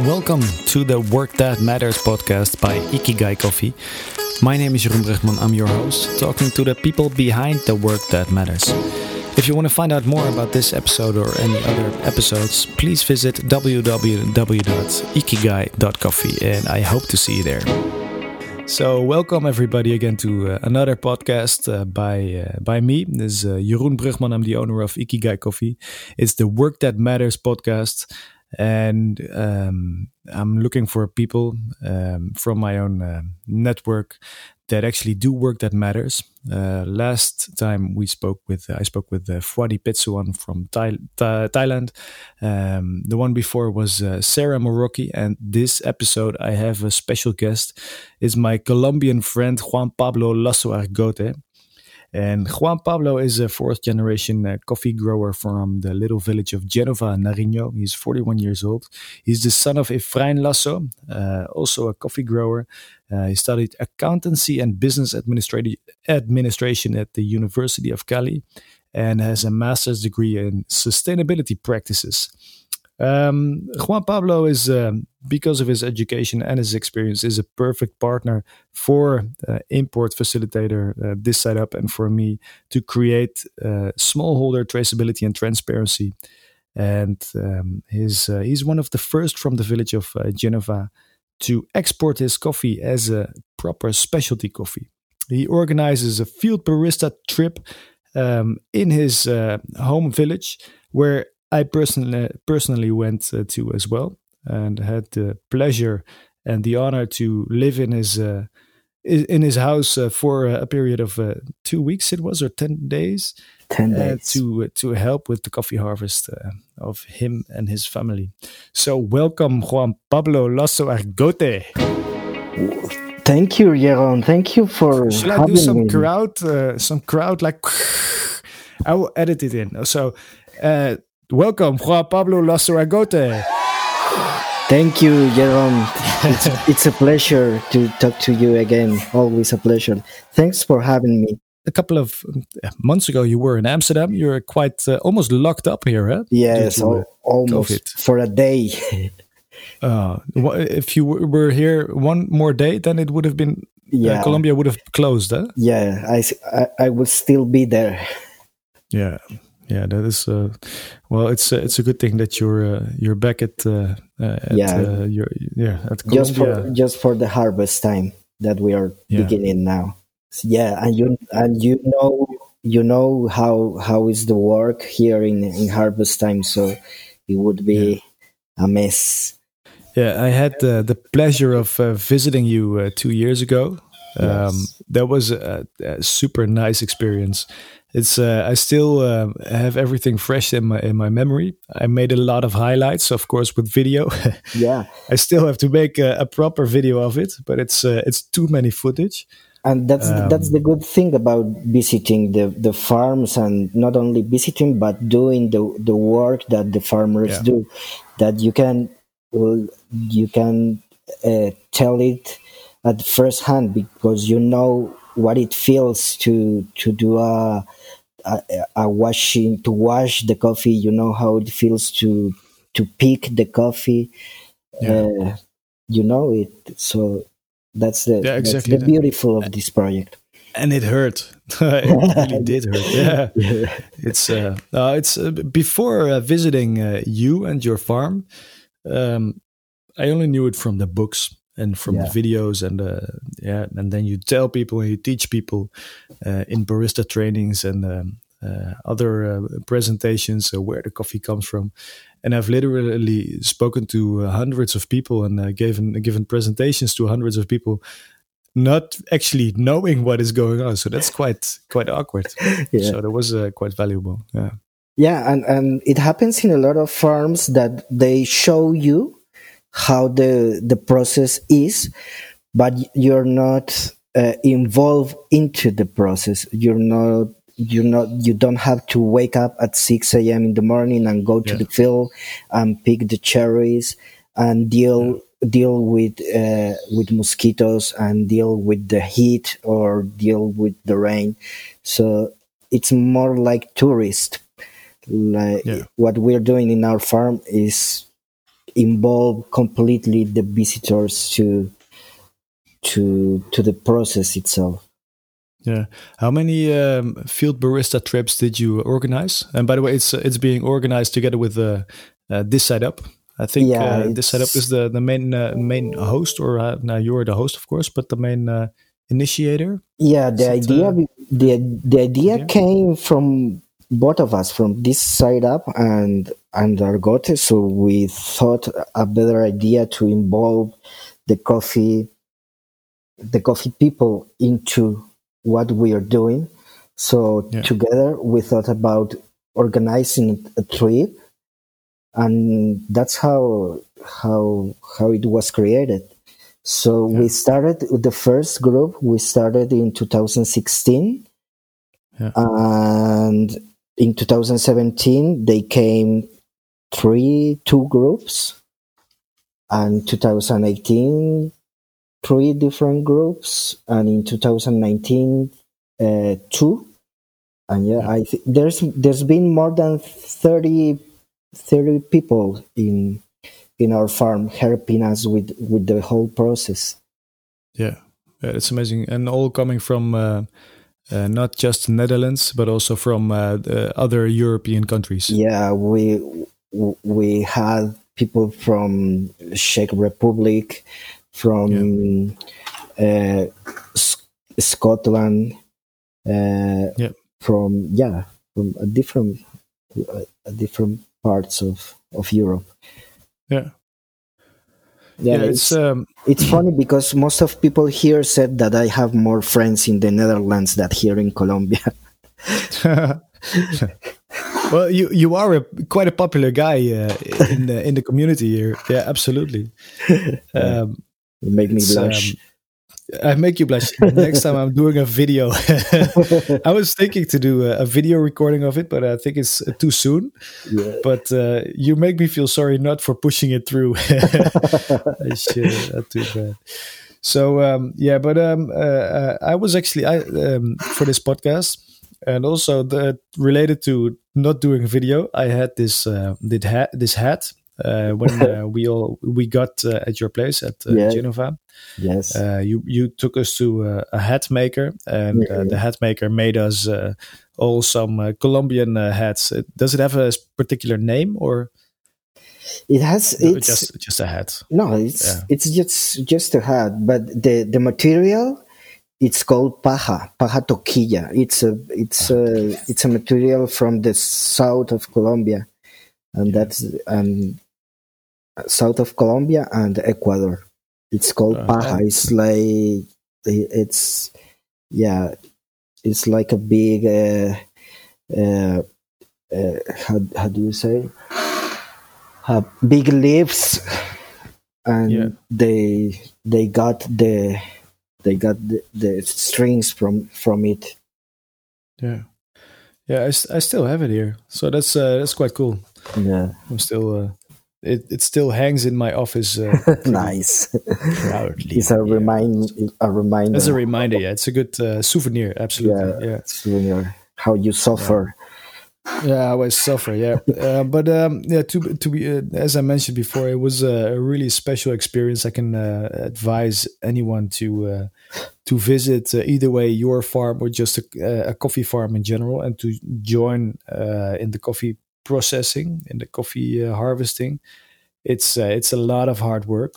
Welcome to the Work That Matters podcast by Ikigai Coffee. My name is Jeroen Brugman, I'm your host, talking to the people behind the work that matters. If you want to find out more about this episode or any other episodes, please visit www.ikigai.coffee and I hope to see you there. So, welcome everybody again to uh, another podcast uh, by uh, by me. This is uh, Jeroen Brugman. I'm the owner of Ikigai Coffee. It's the Work That Matters podcast, and um, I'm looking for people um, from my own uh, network that actually do work that matters. Uh, last time we spoke with, uh, I spoke with uh, Fwadi Petsuan from Thai- Th- Thailand. Um, the one before was uh, Sarah Moroki, and this episode I have a special guest. Is my Colombian friend Juan Pablo Lasso Argote. And Juan Pablo is a fourth generation uh, coffee grower from the little village of Genova, Nariño. He's 41 years old. He's the son of Efrain Lasso, uh, also a coffee grower. Uh, he studied accountancy and business administrati- administration at the University of Cali and has a master's degree in sustainability practices. Um, Juan Pablo is, um, because of his education and his experience, is a perfect partner for uh, import facilitator uh, This Side Up and for me to create uh, smallholder traceability and transparency. And um, his, uh, he's one of the first from the village of uh, Genova to export his coffee as a proper specialty coffee. He organizes a field barista trip um, in his uh, home village where I personally personally went uh, to as well, and had the pleasure and the honor to live in his uh, in his house uh, for a period of uh, two weeks. It was or ten days. Ten days to to help with the coffee harvest uh, of him and his family. So welcome, Juan Pablo Lasso Argote. Thank you, Jeroen. Thank you for. Shall I do some me? crowd? Uh, some crowd like. I will edit it in. So. Welcome, Juan Pablo Lasso-Argote. Thank you, Jeroen. It's, it's, a pleasure to talk to you again. Always a pleasure. Thanks for having me. A couple of months ago, you were in Amsterdam. You were quite uh, almost locked up here, huh? Yes, uh, almost COVID. for a day. uh, if you were here one more day, then it would have been. Uh, yeah. Colombia would have closed, huh? Yeah, I, I, I would still be there. Yeah, yeah, that is uh, well. It's uh, it's a good thing that you're uh, you're back at, uh, uh, at yeah uh, your, yeah at just for just for the harvest time that we are yeah. beginning now. So, yeah, and you and you know you know how how is the work here in in harvest time, so it would be yeah. a mess. Yeah, I had the pleasure of visiting you two years ago. Um. That was a, a super nice experience it's uh, I still uh, have everything fresh in my in my memory. I made a lot of highlights, of course, with video. yeah, I still have to make a, a proper video of it, but it's uh, it's too many footage. And that's um, that's the good thing about visiting the, the farms and not only visiting but doing the the work that the farmers yeah. do, that you can you can uh, tell it at first hand because you know what it feels to to do a a, a washing to wash the coffee. You know how it feels to to pick the coffee. Yeah. Uh, you know it. So that's the yeah, exactly. that's the beautiful of this project. And it hurt. it really did hurt. Yeah, yeah. it's uh, uh it's uh, before uh, visiting uh, you and your farm. Um, I only knew it from the books and from yeah. the videos and uh, yeah and then you tell people and you teach people uh, in barista trainings and um, uh, other uh, presentations uh, where the coffee comes from. And i've literally spoken to uh, hundreds of people and given given presentations to hundreds of people not actually knowing what is going on. So that's quite quite awkward. Yeah. so that was quite valuable. Yeah. Yeah and and it happens in a lot of farms that they show you how the the process is, but you're not uh, involved into the process. You're not you're not you don't have to wake up at 6 a.m in the morning and go to yeah. the field and pick the cherries and deal yeah. deal with uh, with mosquitoes and deal with the heat or deal with the rain so it's more like tourist like yeah. what we're doing in our farm is involve completely the visitors to to to the process itself. Yeah. How many um, field barista trips did you organize? And by the way, it's it's being organized together with uh, uh, this side up. I think yeah, uh, This Side Up is the the main uh, main host, or uh, now you're the host, of course, but the main uh, initiator. Yeah, the idea the the idea yeah. came from both of us, from this side up and and Argote. So we thought a better idea to involve the coffee the coffee people into what we are doing. So yeah. together we thought about organizing a trip and that's how how how it was created. So yeah. we started the first group we started in 2016 yeah. and in 2017 they came three two groups and 2018 three different groups, and in 2019, uh, two. And yeah, I th- there's there's been more than 30, 30 people in in our farm helping us with with the whole process. Yeah, yeah it's amazing, and all coming from. Uh, uh, not just Netherlands, but also from uh, other European countries. Yeah, we we had people from Czech Republic, from yeah. uh, Scotland, uh, yeah. from yeah, from a different uh, different parts of of Europe. Yeah. Yeah, yeah it's it's, um, it's funny because most of people here said that I have more friends in the Netherlands than here in Colombia. well, you you are a, quite a popular guy uh, in the in the community here. Yeah, absolutely. Um, you make me blush. Um, I make you blush. Next time I'm doing a video, I was thinking to do a, a, video recording of it, but I think it's uh, too soon. Yeah. But uh, you make me feel sorry not for pushing it through. Shit, not too bad. So um, yeah, but um, uh, uh, I was actually I um, for this podcast, and also the related to not doing a video. I had this uh, did ha- this hat Uh, when uh, we all we got uh, at your place at uh, yeah. Genova. Yes, uh, you you took us to a hat maker, and yeah. the hat maker made us all some Colombian hats. Does it have a particular name or? It has it's just just a hat. No, it's yeah. it's just just a hat, but the the material it's called paja, paja toquilla. It's a it's a it's a material from the south of Colombia, and yeah. that's and south of Colombia and Ecuador. It's called uh, paja. It's like it's yeah, it's like a big uh, uh, uh, how how do you say uh, big leaves, and yeah. they they got the they got the, the strings from from it. Yeah, yeah. I, I still have it here, so that's uh, that's quite cool. Yeah, I'm still uh, it, it still hangs in my office. Uh, nice. Proudly. It's a yeah. remind a reminder. It's a reminder. Yeah, it's a good uh, souvenir. Absolutely. Yeah, yeah. Souvenir. How you suffer. Yeah, yeah I always suffer. Yeah, uh, but um, yeah. To to be uh, as I mentioned before, it was a really special experience. I can uh, advise anyone to uh, to visit either way your farm or just a, a, coffee farm in general, and to join in the coffee processing and the coffee uh, harvesting. It's uh, it's a lot of hard work,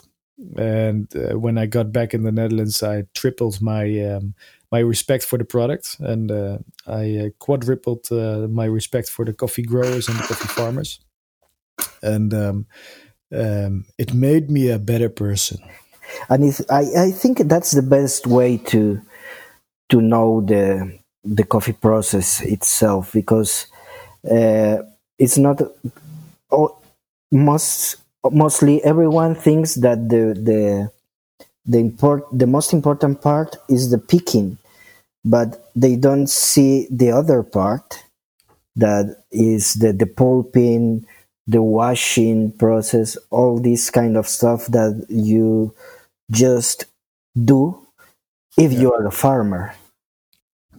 and uh, when I got back in the Netherlands, I tripled my um, my respect for the product, and I quadrupled my respect for the coffee growers and the coffee farmers, and um, um, it made me a better person. And I I think that's the best way to to know the the coffee process itself because uh, it's not all, most mostly everyone thinks that the the the import the most important part is the picking but they don't see the other part that is the the pulping the washing process all this kind of stuff that you just do if yeah. you are a farmer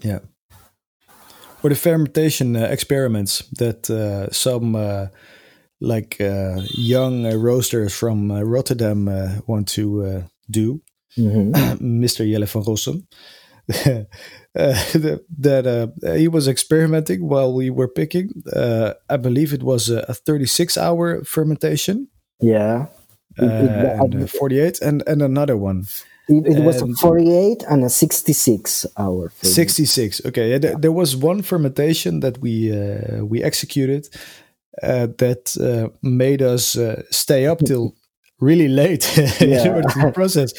yeah or the fermentation uh, experiments that uh, some uh, like uh, young uh, roasters from uh, Rotterdam uh, want to uh, do, mm-hmm. Mr. Jelle van Rossum. that he was experimenting while we were picking. I believe it was a, a 36 hour fermentation. Yeah. and 48 and, and another one. It, it was a 48 and a 66 hour. 66. Okay. Yeah, there, there, was one fermentation that we uh, we executed uh, that uh, made us uh, stay up till really late in to process.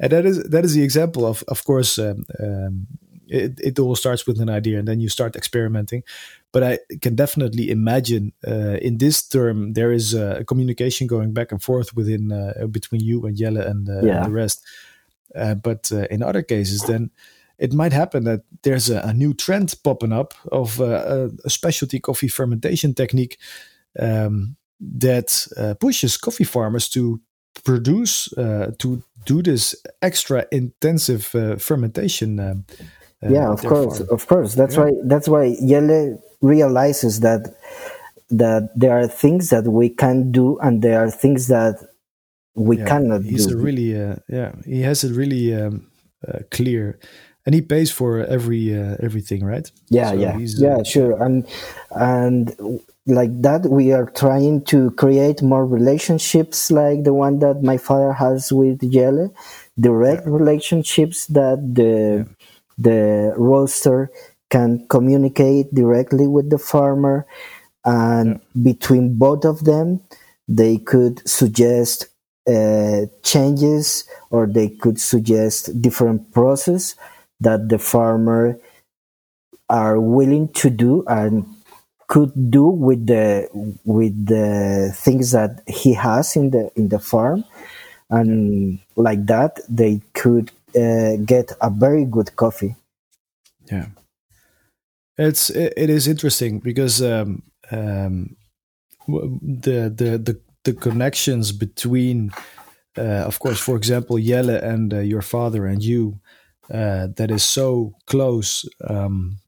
And that is that is the example of of course um, um, it, it all starts with an idea and then you start experimenting. But I can definitely imagine uh, in this term there is a communication going back and forth within uh, between you and Jelle and, yeah. and the rest. But in other cases, then it might happen that there's a, a new trend popping up of uh, a specialty coffee fermentation technique um, that uh, pushes coffee farmers to produce uh, to do this extra intensive uh, fermentation. Uh, uh, yeah, of course, farm. of course. That's yeah. why that's why Jelle realizes that that there are things that we can do and there are things that we yeah, cannot he's do. A really, uh, yeah, he has a really um, clear and he pays for every uh, everything, right? Yeah, so yeah, yeah, uh, sure. And and like that, we are trying to create more relationships like the one that my father has with Jelle, direct yeah. relationships that the yeah. the roaster can communicate directly with the farmer, and yeah. between both of them, they could suggest uh, changes or they could suggest different process that the farmer are willing to do and could do with the with the things that he has in the in the farm. And like that they could uh, get a very good coffee. Yeah. It's it, is interesting because um, um, the the the the connections between uh, of course for example Jelle and uh, your father and you uh, that is so close um,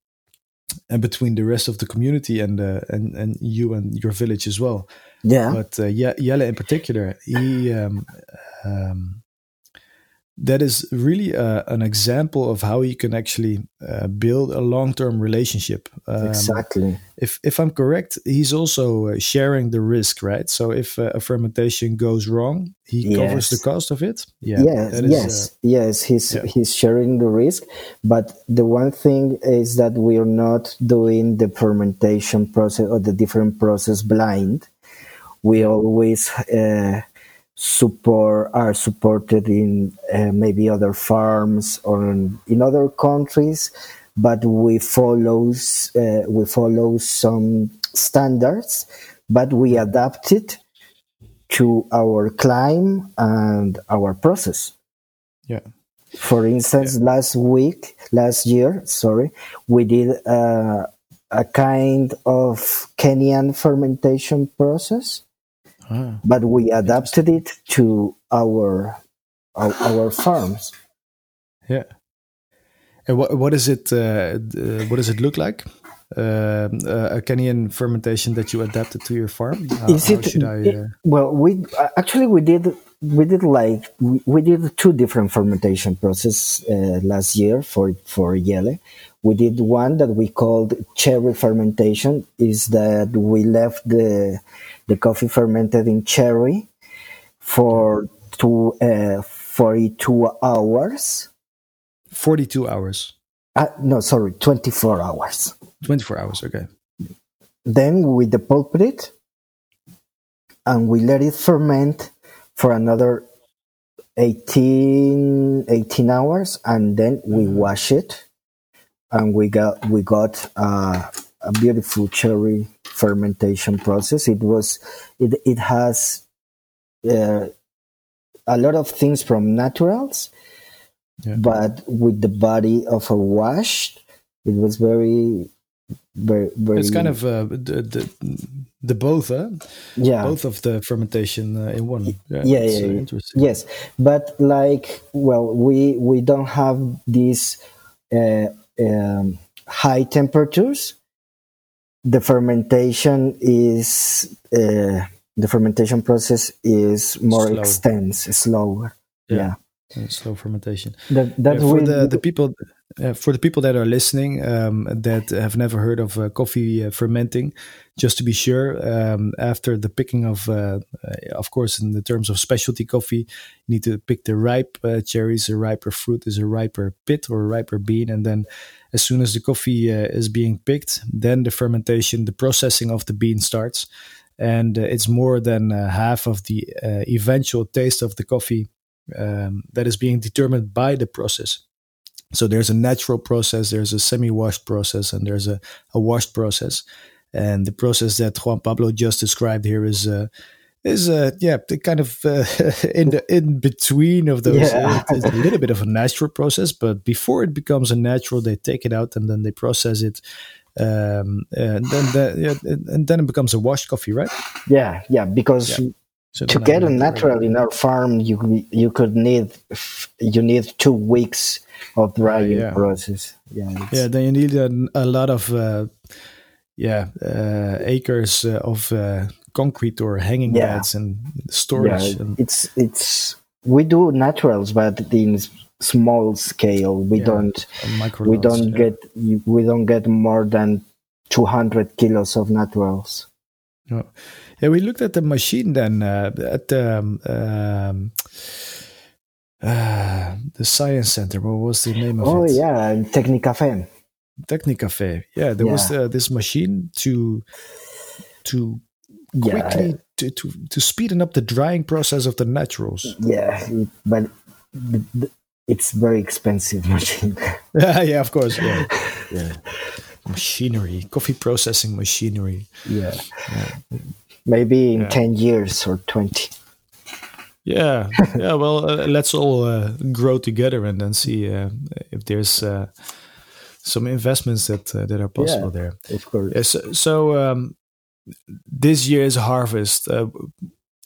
and between the rest of the community and uh, and and you and your village as well. Yeah. But uh, Jelle in particular, he um, um, that is really uh, an example of how you can actually uh, build a long-term relationship. Um, exactly. If if I'm correct, he's also uh, sharing the risk, right? So if uh, a fermentation goes wrong, he yes. covers the cost of it. Yeah. Yes. Is, yes. Uh, yes. He's yeah. he's sharing the risk, but the one thing is that we are not doing the fermentation process or the different process blind. We always uh, support are supported in uh, maybe other farms or in, in, other countries, but we follows uh, we follow some standards, but we adapt it to our climb and our process. Yeah. For instance, yeah. last week, last year, sorry, we did uh, a kind of Kenyan fermentation process Ah. but we adapted it to our our, our farms. Yeah. And what what is it? Uh, what does it look like? Uh, a Kenyan fermentation that you adapted to your farm? How, is it, I? Uh... well, we actually we did we did like we, we did two different fermentation processes uh, last year for for Jelle. We did one that we called cherry fermentation. Is that we left the the coffee fermented in cherry for two, uh, 42 hours. 42 hours? Uh, no, sorry, 24 hours. 24 hours, okay. Then we depulped it and we let it ferment for another 18, 18 hours and then we mm-hmm. wash it and we got we got uh, a beautiful cherry fermentation process. It was it it has uh, a lot of things from naturals, yeah. but with the body of a wash, it was very very very. It's kind of uh, the, the the both, huh? Yeah, both of the fermentation uh, in one. Yeah, yeah, yeah, yeah. interesting. Yes, but like, well, we we don't have these uh, um, high temperatures the fermentation is uh, the fermentation process is more Slow. extensive, slower. Yeah. yeah. slow fermentation. That, that yeah, for the, the people uh, for the people that are listening um, that have never heard of uh, coffee uh, fermenting, just to be sure, um, after the picking of, uh, uh, of course, in the terms of specialty coffee, you need to pick the ripe uh, cherries. A riper fruit is a riper pit or a riper bean, and then as soon as the coffee is being picked, then the fermentation, the processing of the bean starts, and it's more than half of the eventual taste of the coffee um, that is being determined by the process. So there's a natural process, there's a semi-washed process, and there's a, a washed process. And the process that Juan Pablo just described here is uh, is uh, yeah the kind of uh, in the in between of those. Yeah. it's a little bit of a natural process, but before it becomes a natural, they take it out and then they process it. Um, and then the, yeah, and then it becomes a washed coffee, right? Yeah, yeah, because yeah. So to get a natural in our farm, you you could need you need two weeks of drying yeah. process. Yeah, yeah. Then you need a, a lot of uh, yeah uh, acres uh, of uh, concrete or hanging yeah. beds and storage. Yeah, and it's it's we do naturals, but in small scale. We yeah, don't we don't yeah. get we don't get more than two hundred kilos of naturals. No. Yeah, we looked at the machine then uh, at the um, um, uh, the science center. What was the name of oh, it? Oh yeah, Tecnicafé. Tecnicafé. Yeah, there yeah. was uh, this machine to to quickly yeah. to, to to speeden up the drying process of the naturals. Yeah, but it's very expensive machine. yeah, yeah, of course. Yeah, yeah. Machinery, coffee processing machinery. Yeah. yeah maybe in yeah. 10 years or 20 yeah. Yeah well uh, let's all uh, grow together and then see uh, if there's uh, some investments that uh, that are possible yeah, there. of course. Yeah, so, so um, this year's harvest. Uh,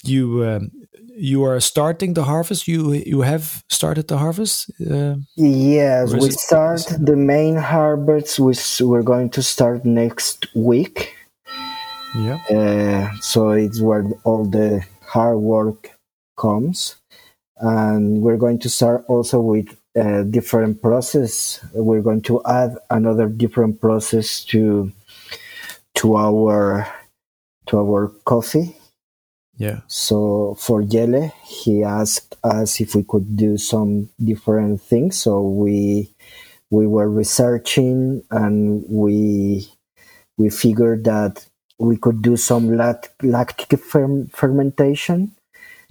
you um, you are starting the harvest? You you have started the harvest yes we start the main harvest which we're going to start next week. Yeah. Uh, so it's where all the hard work comes, and we're going to start also with a different process. We're going to add another different process to to our to our coffee. Yeah. So for Jelle, he asked us if we could do some different things. So we we were researching and we we figured that we could do some lactic fermentation,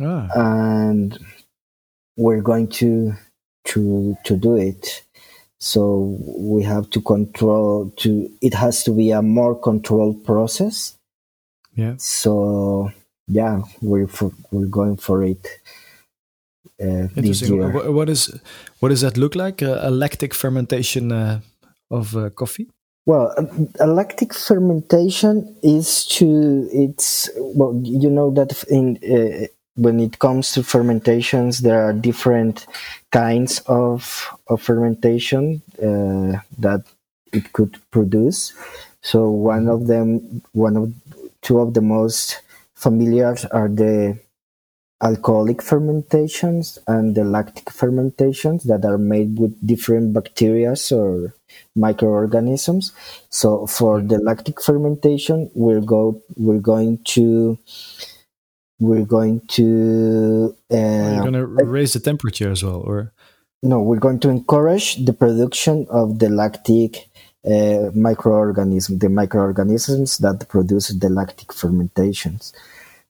ah. and we're going to to to do it. So we have to control. To it has to be a more controlled process. Yeah. So yeah, we're for, we're going for it. Uh, Interesting. What is what does that look like? a lactic fermentation uh, of uh, coffee? Well, a lactic fermentation is to it's well, you know that in uh, when it comes to fermentations, there are different kinds of of fermentation uh, that it could produce. So one of them, one of two of the most familiar are the alcoholic fermentations and the lactic fermentations that are made with different bacteria or microorganisms. So for the lactic fermentation, we're go we're going to we're going to uh, you're going to raise the temperature as well, or no? We're going to encourage the production of the lactic uh, microorganism, the microorganisms that produce the lactic fermentations.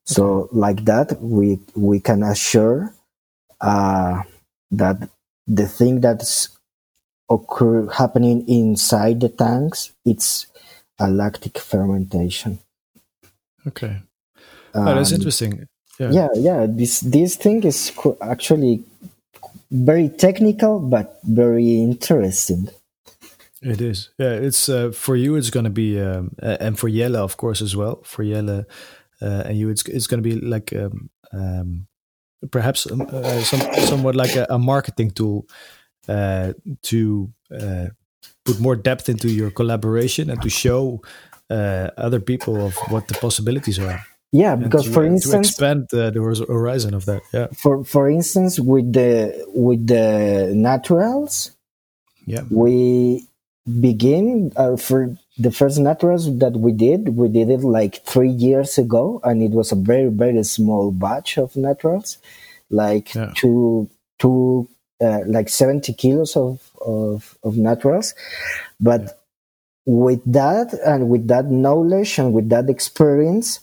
So like that, we we can assure uh, that the thing that's occur happening inside the tanks it's a lactic fermentation. Okay, um, oh, that's interesting. Yeah. yeah, yeah. This this thing is actually very technical, but very interesting. It is. Yeah, it's uh, for you. It's going to be, um, and for Jelle, of course, as well. For Jelle, uh, and you it's it's going to be like um, um, perhaps um, uh, some somewhat like a, a marketing tool uh, to put more depth into your collaboration and to show uh, other people of what the possibilities are. Yeah, because to, for instance, to expand uh, the horizon of that. Yeah. For for instance, with the with the naturals, yeah, we begin uh, for the first naturals that we did. We did it like three years ago, and it was a very very small batch of naturals, like yeah. two two uh, like seventy kilos of of of naturals, but. Yeah. With that and with that knowledge and with that experience,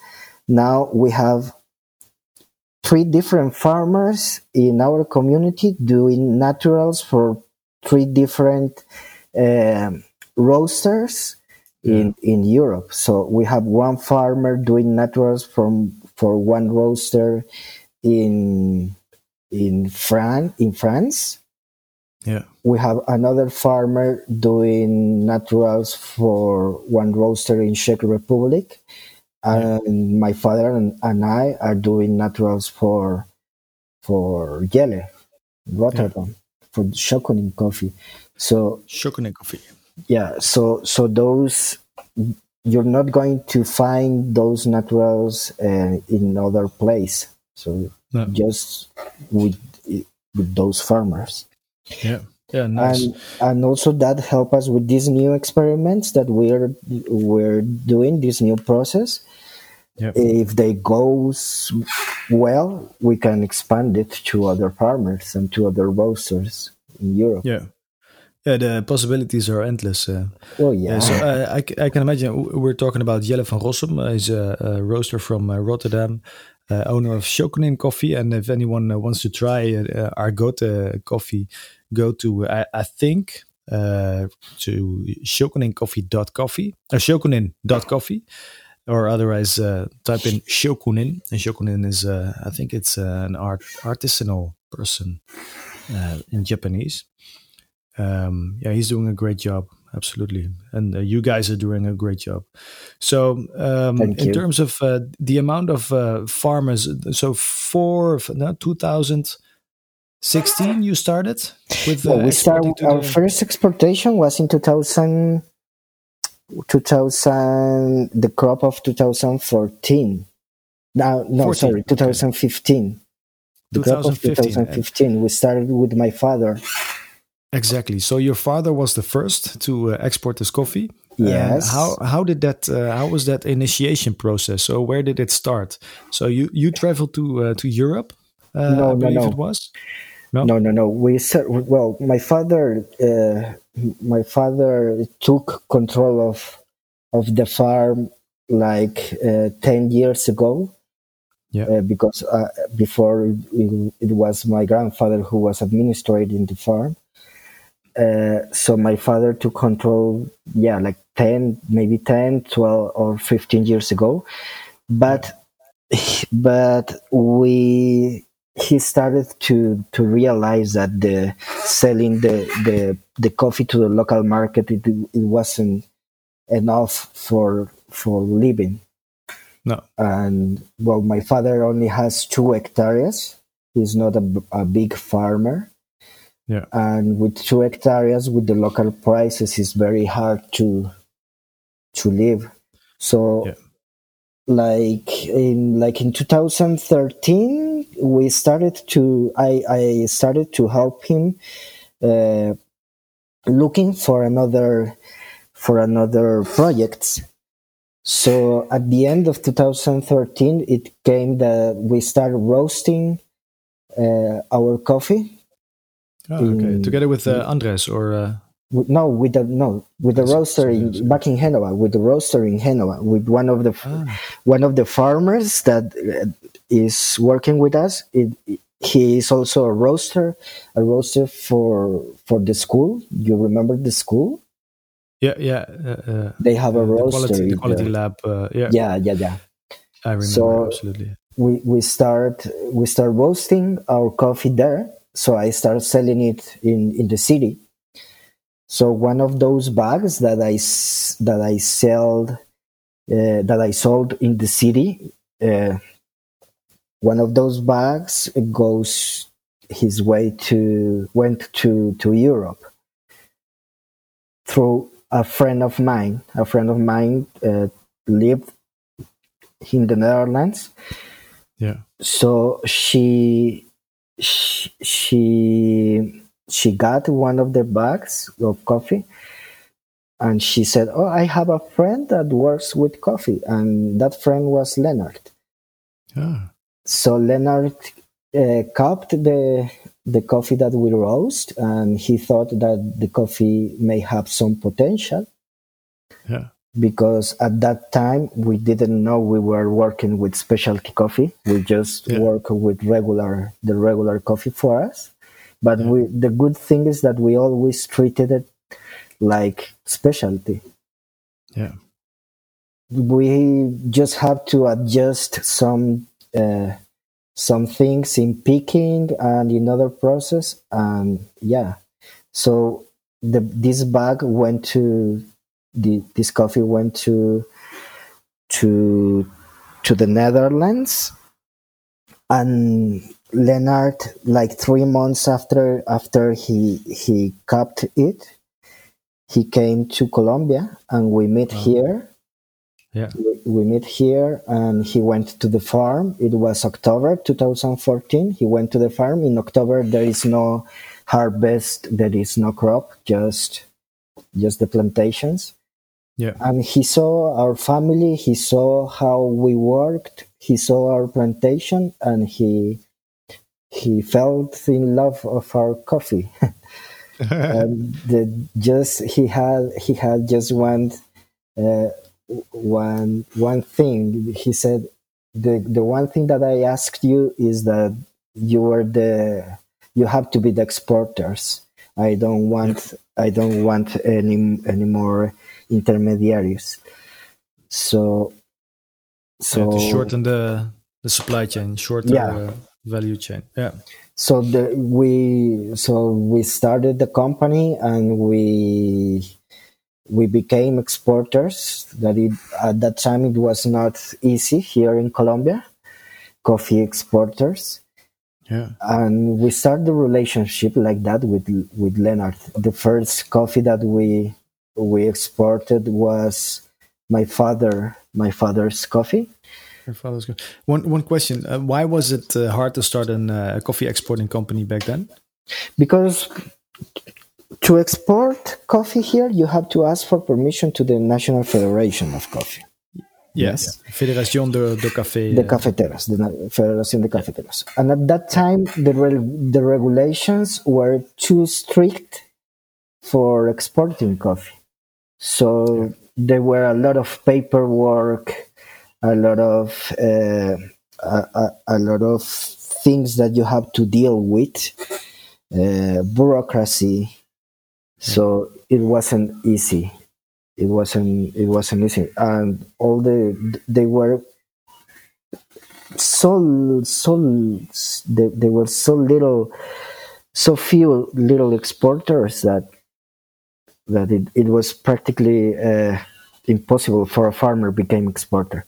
now we have three different farmers in our community doing naturals for three different uh, roasters in in Europe. So we have one farmer doing naturals from for one roaster in in France in France. Yeah. We have another farmer doing naturals for one roaster in Czech Republic and my father and, and I are doing naturals for for Jelle, Rotterdam, yeah. for Shokunin coffee. So Shokunin coffee. Yeah. So so those you're not going to find those naturals uh, in other place. So no. just with with those farmers. Yeah. Yeah, nice. And and also that help us with these new experiments that we're we're doing this new process Yep. If they go well, we can expand it to other farmers and to other roasters in Europe. Yeah. Yeah, the possibilities are endless. Uh, oh yeah. so uh, I, I can imagine we're talking about Jelle van Rossum. Uh, he's a, a roaster from uh, Rotterdam, uh, owner of Shokunin Coffee. And if anyone uh, wants to try uh, Argote coffee, go to I, I think to shokunincoffee.coffee, uh, shokunin.coffee or otherwise uh, type in shokunin. And shokunin is, uh, I think it's uh, an art artisanal person uh, in Japanese. Um, yeah, he's doing a great job, absolutely, and uh, you guys are doing a great job. So, um, in terms of uh, the amount of farmers, so for no, 2016 you started with. well, we started. Our the... first exportation was in 2000. 2000 the crop of 2014 no no 14. sorry 2015 the 2015. crop of 2015 we started with my father exactly so your father was the first to uh, export this coffee yes uh, how how did that uh, how was that initiation process so where did it start so you you traveled to uh, to europe uh, no, I no, no. it was no, no, no, no. We well, my father, uh, my father took control of of the farm like uh, ten years ago. Yeah. Uh, because uh, before it, it, was my grandfather who was administrating the farm. Uh, so my father took control, yeah, like 10, maybe 10, 12 or 15 years ago. But, but we, he started to to realize that the selling the the the coffee to the local market it, it wasn't enough for for living. No. And well my father only has two hectares. He's not a, a big farmer. Yeah. And with two hectares with the local prices it's very hard to to live. So yeah like in like in 2013 we started to i i started to help him uh, looking for another for another projects. So at the end of 2013 it came that we started roasting uh, our coffee. Oh, okay. In, together with uh, andres or uh, no with the no with the roaster in, back in Genova with the roaster in Genova with one of the ah. one of the farmers that uh, working with us it, he is also a roaster a roaster for for the school. You remember the school? Yeah yeah uh, uh they have a roaster the quality, the quality lab uh, yeah. Yeah yeah yeah. I remember so absolutely. we we start we start roasting our coffee there. So i start selling it in in the city so one of those bags that I that I sold uh, that I sold in the city, uh, one of those bags goes his way to went to to Europe through a friend of mine. A friend of mine uh, lived in the Netherlands. Yeah. So she, she she she got one of the bags of coffee and she said, "Oh, I have a friend that works with coffee." And that friend was Leonard. Yeah. So Leonard uh, cupped the the coffee that we roast, and he thought that the coffee may have some potential. Yeah. Because at that time we didn't know we were working with specialty coffee. We just Yeah. work with regular the regular coffee for us. But we the good thing is that we always treated it like specialty. Yeah. We just have to adjust some uh, some things in picking and in other process and yeah so the this bag went to the this coffee went to to to the netherlands and leonard like three months after after he he cupped it he came to colombia and we met Wow. here Yeah. we, we met here and he went to the farm it was october 2014 he went to the farm in october there is no harvest there is no crop just just the plantations Yeah. and he saw our family he saw how we worked he saw our plantation and he he felt in love of our coffee. And the, just he had he had just one uh, one one thing. He said the the one thing that i asked you is that you were the you have to be the exporters. I don't want i don't want any any more intermediaries. So so to shorten the the supply chain, shorten Yeah. the value chain. Yeah. so the we so we started the company and we we became exporters that it, at that time it was not easy here in colombia coffee exporters Yeah. and we start the relationship like that with with leonard the first coffee that we we exported was my father my father's coffee Your father's good. One one question: uh, Why was it uh, hard to start an, uh, a coffee exporting company back then? because to export coffee here you have to ask for permission to the national federation of coffee Yes. Fédération de, de Café. the uh, cafeteras the federación de cafeteros and at that time the re- the regulations were too strict for exporting coffee so there were a lot of paperwork a lot of uh, a, a, a lot of things that you have to deal with uh, bureaucracy. So it wasn't easy. It wasn't it wasn't easy. And all the they were so so they, they were so little so few little exporters that that it, it was practically uh, impossible for a farmer became exporter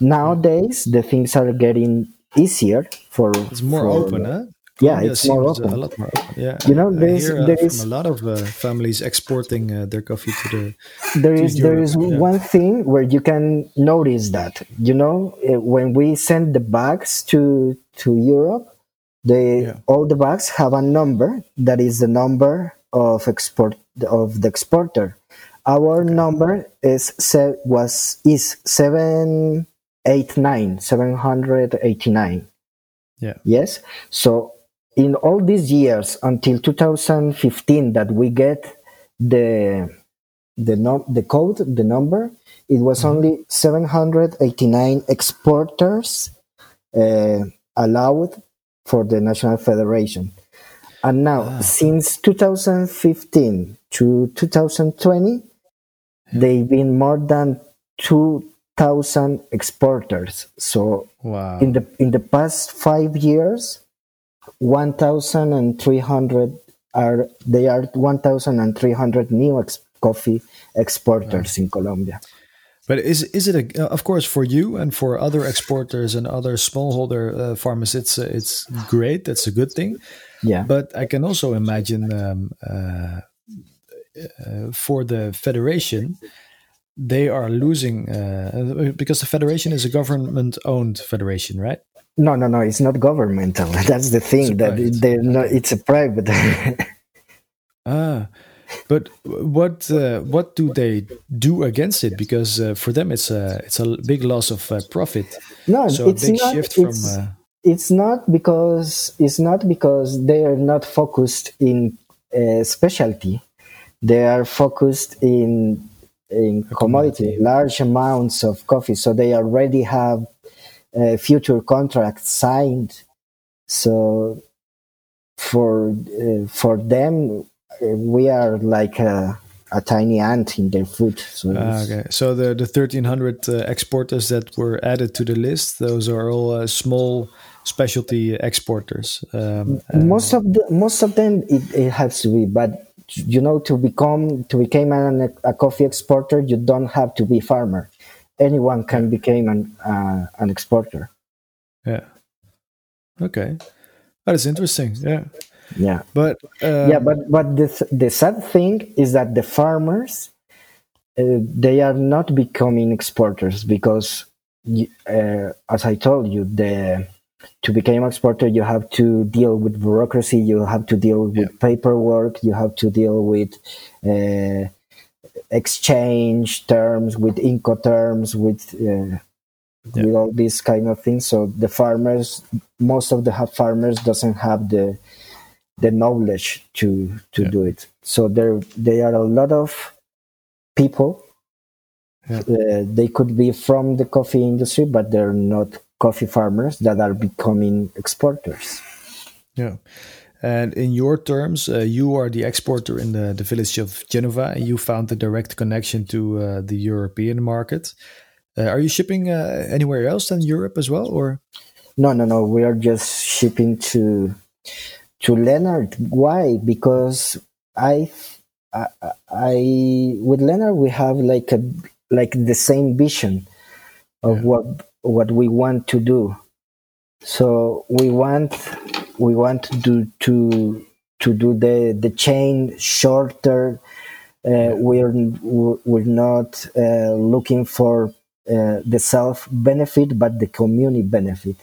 nowadays the things are getting easier for It's more for- open, huh? yeah Colombia it's more uh, open A lot more open. Yeah. You know, there's- hear, uh, there is- a lot of uh, families exporting uh, their coffee to the. there to is Europe, is yeah. one thing where you can notice that you know eh, when we send the bags to to Europe they Yeah. all the bags have a number that is the number of export of the exporter our number is se- was is 789 789 Yeah. yes so in all these years until 2015 that we get the the num- the code the number it was only 789 exporters uh, allowed for the national federation and now Ah. since 2015 to 2020 they've been more than 2000 exporters so Wow. in the in the past five years 1300 are they are 1300 new ex- coffee exporters in colombia But is is it a uh, of course for you and for other exporters and other smallholder uh, farmers? It's uh, it's great. That's a good thing. yeah But I can also imagine um, uh, uh, for the federation, they are losing uh, because the federation is a government-owned federation, right? No, no, no. It's not governmental. That's the thing. That they're not. It's a private. ah, but what uh, what do they do against it? Because uh, for them, it's a it's a big loss of uh, profit. No, so it's not. It's, uh, it's, not because it's not because they are not focused in uh, specialty. They are focused in in commodity, large amounts of coffee. So they already have uh, future contracts signed. So for for them we are like a, a, tiny ant in their food. So, ah, okay. so the the thirteen hundred uh, exporters that were added to the list, those are all uh, small specialty exporters. Um, most of the most of them it, it has to be, but you know, to become to become an, a coffee exporter, you don't have to be a farmer. Anyone can become an uh, an exporter. Yeah. Okay, that is interesting. Yeah yeah but uh, yeah but but the the sad thing is that the farmers uh, they are not becoming exporters because uh, as i told you the to become exporter you have to deal with bureaucracy you have to deal with yeah. paperwork you have to deal with uh, exchange terms with incoterms with uh, yeah. with all these kind of things so the farmers most of the farmers doesn't have the the knowledge to to yeah. do it. So there there are a lot of people. Uh, they could be from the coffee industry, but they're not coffee farmers that are becoming exporters. Yeah. And in your terms, uh, you are the exporter in the, the village of Genova, and you found the direct connection to uh, the European market. Uh, are you shipping uh, anywhere else than Europe as well, or? No, no, no. We are just shipping to to Leonard. Why? Because I, I, I, with Leonard we have like a like the same vision of yeah. what what we want to do. So we want we want to do to to do the the chain shorter. Uh, we're we're not uh, looking for uh, the self benefit, but the community benefit.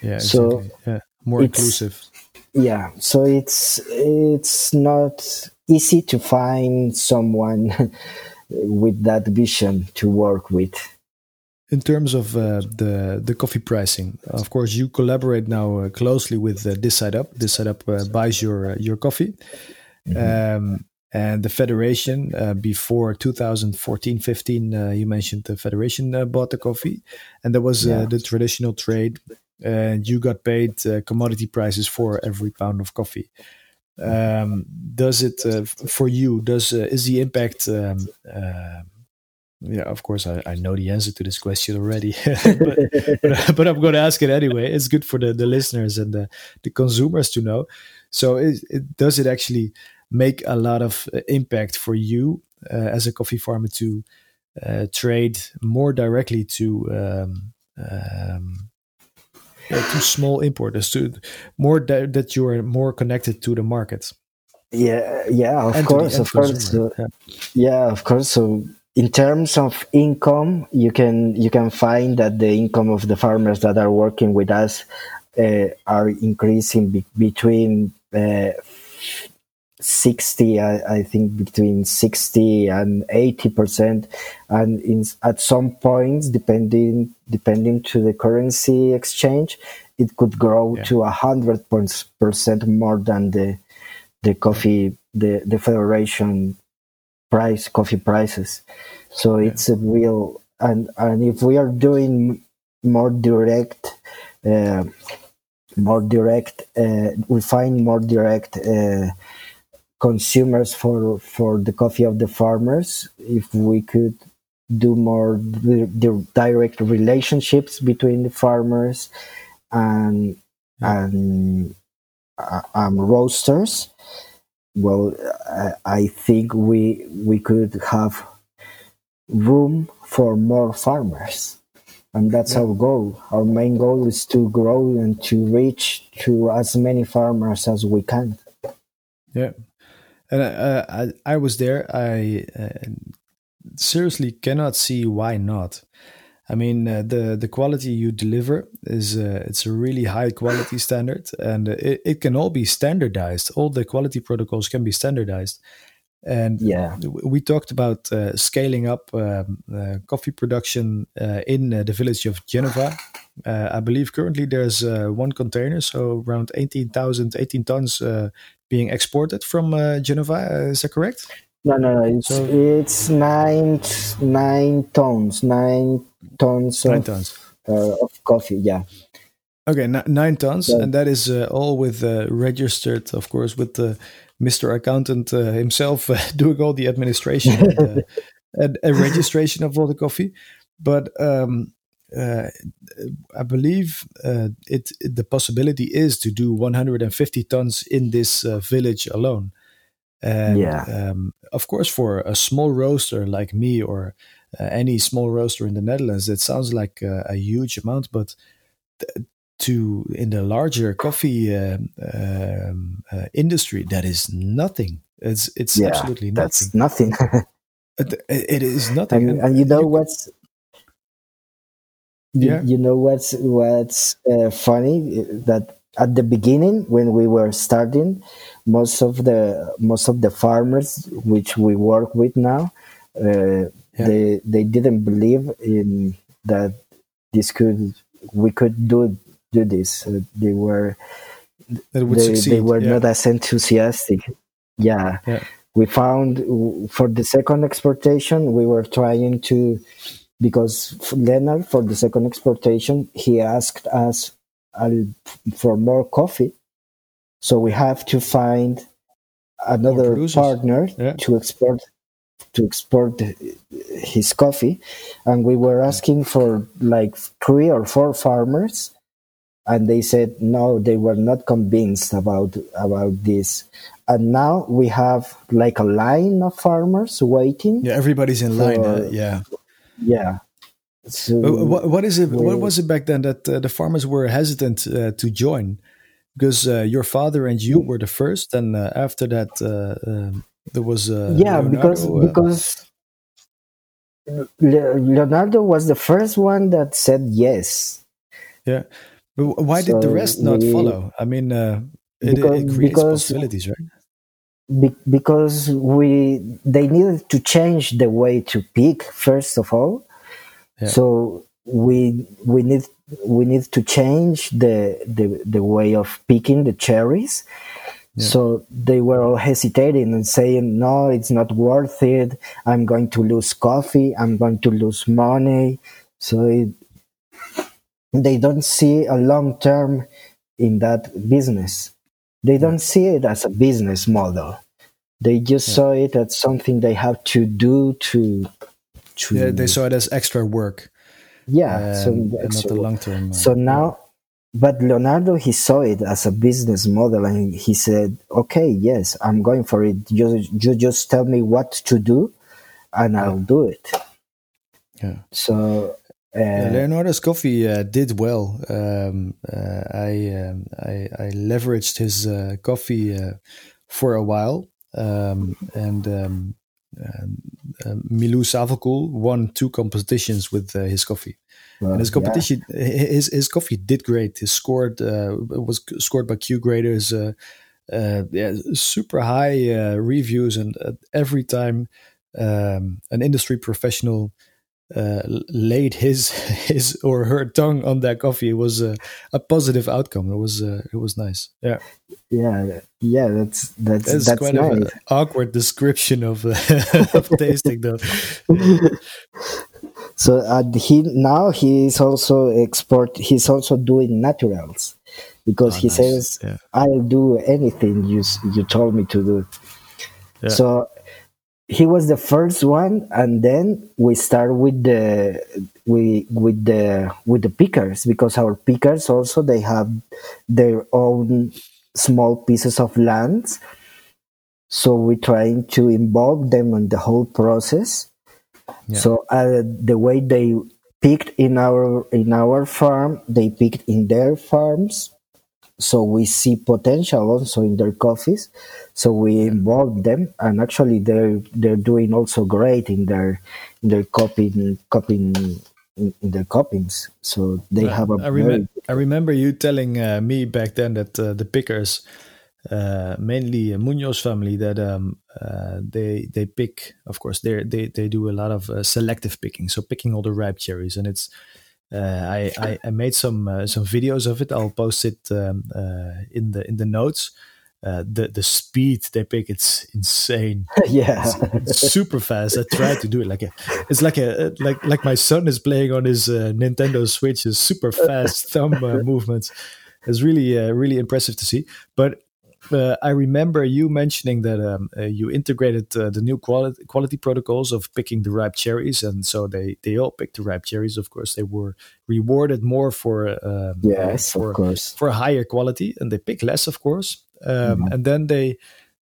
Yeah, so exactly. yeah, more inclusive yeah so it's it's not easy to find someone with that vision to work with in terms of uh, the the coffee pricing of course you collaborate now uh, closely with uh, This Side Up This Side Up uh, buys your uh, your coffee mm-hmm. um, and the federation uh, before 2014 15 you mentioned the federation bought the coffee and there was yeah. the traditional trade and you got paid uh, commodity prices for every pound of coffee. Um, does it uh, for you? Does uh, is the impact? Um, um, yeah, of course, I, I know the answer to this question already, but, but, but, I'm going to ask it anyway. It's good for the, the listeners and the, the consumers to know. So, it, it, does it actually make a lot of uh, impact for you uh, as a coffee farmer to uh, trade more directly to um, um, uh, to small importers to more that, that you are more connected to the market yeah yeah of and course of course yeah. yeah of course so in terms of income you can you can find that the income of the farmers that are working with us uh, are increasing be- between uh, 60 I, I, think between 60 and 80 percent and in, at some points depending depending to the currency exchange it could grow yeah. to a hundred percent more than the the coffee the the federation price coffee prices so yeah. it's a real and and if we are doing more direct uh, more direct uh, we find more direct uh, consumers for for the coffee of the farmers if we could do more the, the direct relationships between the farmers and and uh, um, roasters well I, I think we we could have room for more farmers and that's yeah. our goal our main goal is to grow and to reach to as many farmers as we can yeah and uh, I, I was there. I uh, seriously cannot see why not. I mean, uh, the the quality you deliver is uh, it's a really high quality standard, and it, it can all be standardized. All the quality protocols can be standardized, and yeah, we talked about uh, scaling up um, uh, coffee production uh, in uh, the village of Genova. Uh, I believe currently there's uh, one container, so around 18,000, 18 tons being exported from Genova. is that correct? No, no, no. It's, so, it's nine nine tons, nine tons, nine of, tons. of coffee. Yeah. Okay, n- nine tons, yeah. and that is all with registered, of course, with the Mr. Accountant uh, himself uh, doing all the administration and, uh, and, and, registration of all the coffee. But um, uh, I believe uh, it, it, the possibility is to do 150 tons in this uh, village alone. And yeah. Um, of course, for a small roaster like me or any small roaster in the Netherlands, it sounds like a huge amount. But th- to in the larger coffee uh, um, uh, industry, that is nothing. It's it's yeah, absolutely nothing. That's nothing. it, it is nothing. And, and you know you, what's yeah. You, you, know what's what's uh, funny that at the beginning when we were starting, most of the most of the farmers which we work with now, uh, yeah. they they didn't believe in that this could we could do do this. Uh, they were they, they, were yeah. not as enthusiastic. Yeah. yeah. We found for the second exportation, we were trying to, because Leonard, for the second exportation, he asked us for more coffee. So we have to find another partner yeah. to export to export his coffee and we were asking for like three or four farmers and they said no they were not convinced about about this. And now we have like a line of farmers waiting yeah everybody's in for, line uh, yeah. Yeah. So what, what is it what was it back then that uh, the farmers were hesitant uh, to join? Because uh, your father and you were the first and uh, after that uh, um, there was a yeah Leonardo, because because Leonardo was the first one that said yes yeah but why so did the rest not we, follow? I mean, uh, it, because, it, creates because, possibilities, right? Be, because we they needed to change the way to pick first of all. Yeah. So we we need we need to change the the, the way of picking the cherries. Yeah. So they were all hesitating and saying, "No, it's not worth it. I'm going to lose coffee. I'm going to lose money." So it, they don't see a long term in that business. They don't see it as a business model. They just yeah. saw it as something they have to do to. to yeah, they saw it as extra work. Yeah, um, so not the long term. Uh, so now, but Leonardo, he saw it as a business model, and he said, "Okay, yes, I'm going for it. You, you just tell me what to do, and I'll do it." Yeah. So uh, Leonardo's coffee uh, did well. Um, uh, I, um, I, I leveraged his uh, coffee uh, for a while, um, and um, uh, Milou Savelkool won two competitions with his coffee. And his competition, yeah. his his coffee did great. He scored was scored by Q graders. yeah, super high reviews, and every time um, an industry professional uh, laid his his or her tongue on that coffee it was a, a positive outcome it was uh, it was nice yeah yeah yeah that's that's that's, that's quite nice. an awkward description of, uh, of tasting though so uh, he now he is also export he's also doing naturals because oh, he nice. says yeah. i'll do anything you you told me to do yeah. so he was the first one and then we start with the we with the with the pickers because our pickers also they have their own small pieces of lands so we're trying to involve them in the whole process yeah. so uh, the way they picked in our in our farm they picked in their farms so we see potential also in their coffees. So we involve them, and actually they're they're doing also great in their in their copying copying in, in their cuppings. So they have a. I, rem- I remember you telling uh, me back then that uh, the pickers, uh, mainly Munoz family, that um, uh, they they pick. Of course, they they they do a lot of uh, selective picking, so picking all the ripe cherries, and it's. Uh, I, I, I made some some videos of it. I'll post it um, in the in the notes. Uh, the the speed they pick it's insane yeah it's, it's super fast i tried to do it like a it's like a like like my son is playing on his uh, nintendo switch is super fast thumb uh, movements it's really uh, really impressive to see but uh, I remember you mentioning that um, you integrated the new quality quality protocols of picking the ripe cherries, and so they they all picked the ripe cherries. Of course, they were rewarded more for um, yes, for, of course, for higher quality, and they pick less, of course um, mm-hmm. and then they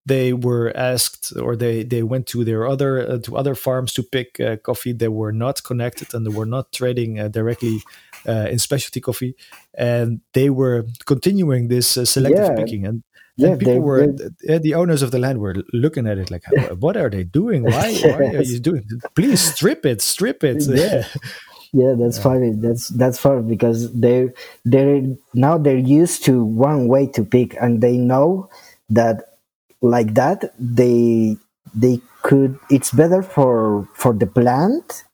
they were asked or they they went to their other uh, to other farms to pick uh, coffee they were not connected and they were not trading uh, directly uh, in specialty coffee and they were continuing this uh, selective yeah. picking and yeah, people they, were they, the owners of the land were looking at it like what are they doing why, yes. why are you doing please strip it strip it yeah yeah that's yeah. funny that's that's funny because they they're now they're used to one way to pick and they know that like that they they could it's better for for the plant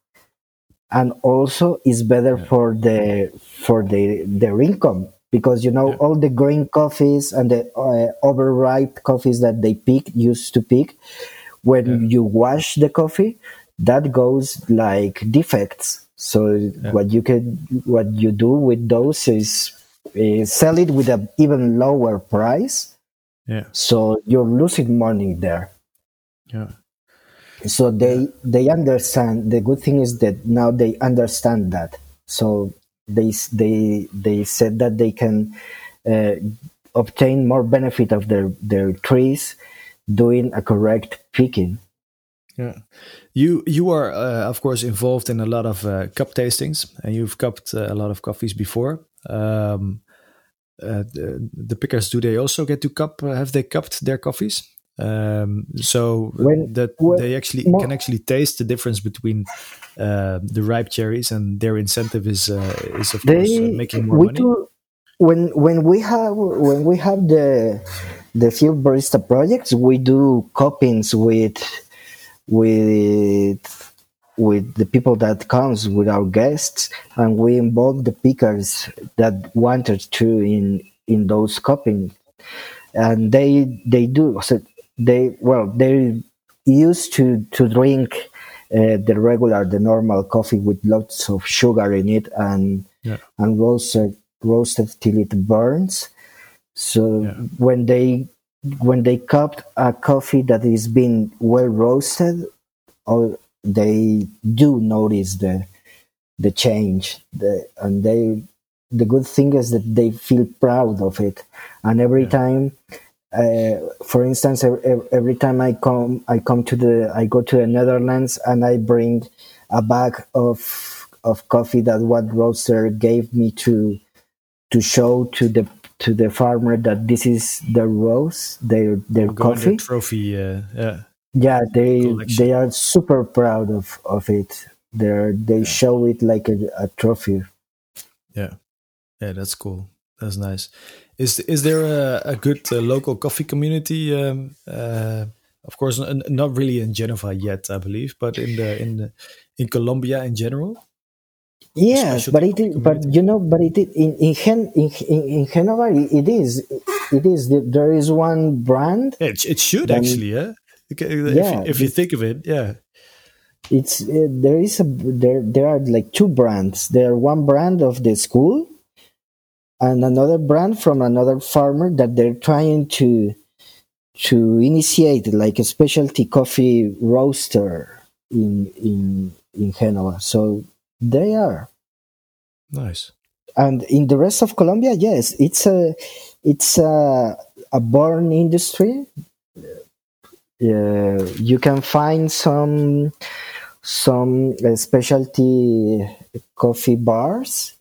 and also it's better yeah. for the for the their income because you know yeah. all the green coffees and the uh, overripe coffees that they pick used to pick when you wash the coffee that goes like defects so yeah. what you can what you do with those is, is sell it with an even lower price. Yeah. So you're losing money there. Yeah. So they they understand. The good thing is that now they understand that. So they they they said that they can uh, obtain more benefit of their their trees doing a correct picking. Yeah, you you are uh, of course involved in a lot of uh, cup tastings, and you've cupped uh, a lot of coffees before. Um, uh, the, the, pickers do they also get to cup? Uh, have they cupped their coffees? Um, so when, that when, they actually can actually taste the difference between uh, the ripe cherries, and their incentive is is of they, course making more money. Do, when when we have when we have the the field barista projects, we do cuppings with with with the people that comes with our guests and we involve the pickers that wanted to in in those cupping and they they do so they well they used to to drink uh, the regular the normal coffee with lots of sugar in it and yeah. and roasted roasted till it burns so yeah. when they when they cup a coffee that is being well roasted or they do notice the the change the, and they the good thing is that they feel proud of it and every yeah. time uh, for instance every, every time i come i come to the i go to the netherlands and i bring a bag of of coffee that one roaster gave me to to show to the to the farmer that this is their rose their their coffee. trophy uh, yeah. Yeah they collection. they are super proud of of it. They they yeah. show it like a, a, trophy. Yeah. Yeah that's cool. That's nice is is there a, a good uh, local coffee community um, uh, of course n- not really in genova yet i believe but in the in the, in colombia in general yes but it is, but you know but it in in Gen, in, in, Genova it is it is there is one brand it, it should actually yeah yeah, if, if you think of it, yeah. It's uh, there is a there there are like two brands. There are one brand of the school, and another brand from another farmer that they're trying to to initiate like a specialty coffee roaster in in in Genova. So they are nice. And in the rest of Colombia, yes, it's a it's a a born industry uh, you can find some some specialty coffee bars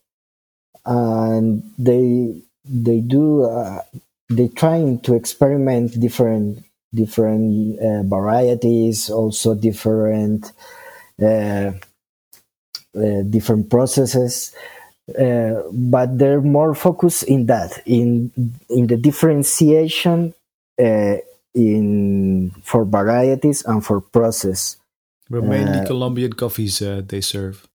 and they they do uh, they trying to experiment different different uh, varieties, also different uh, uh different processes. Uh, but they're more focused in that in in the differentiation uh, in for varieties and for process. But mainly Colombian coffees they serve.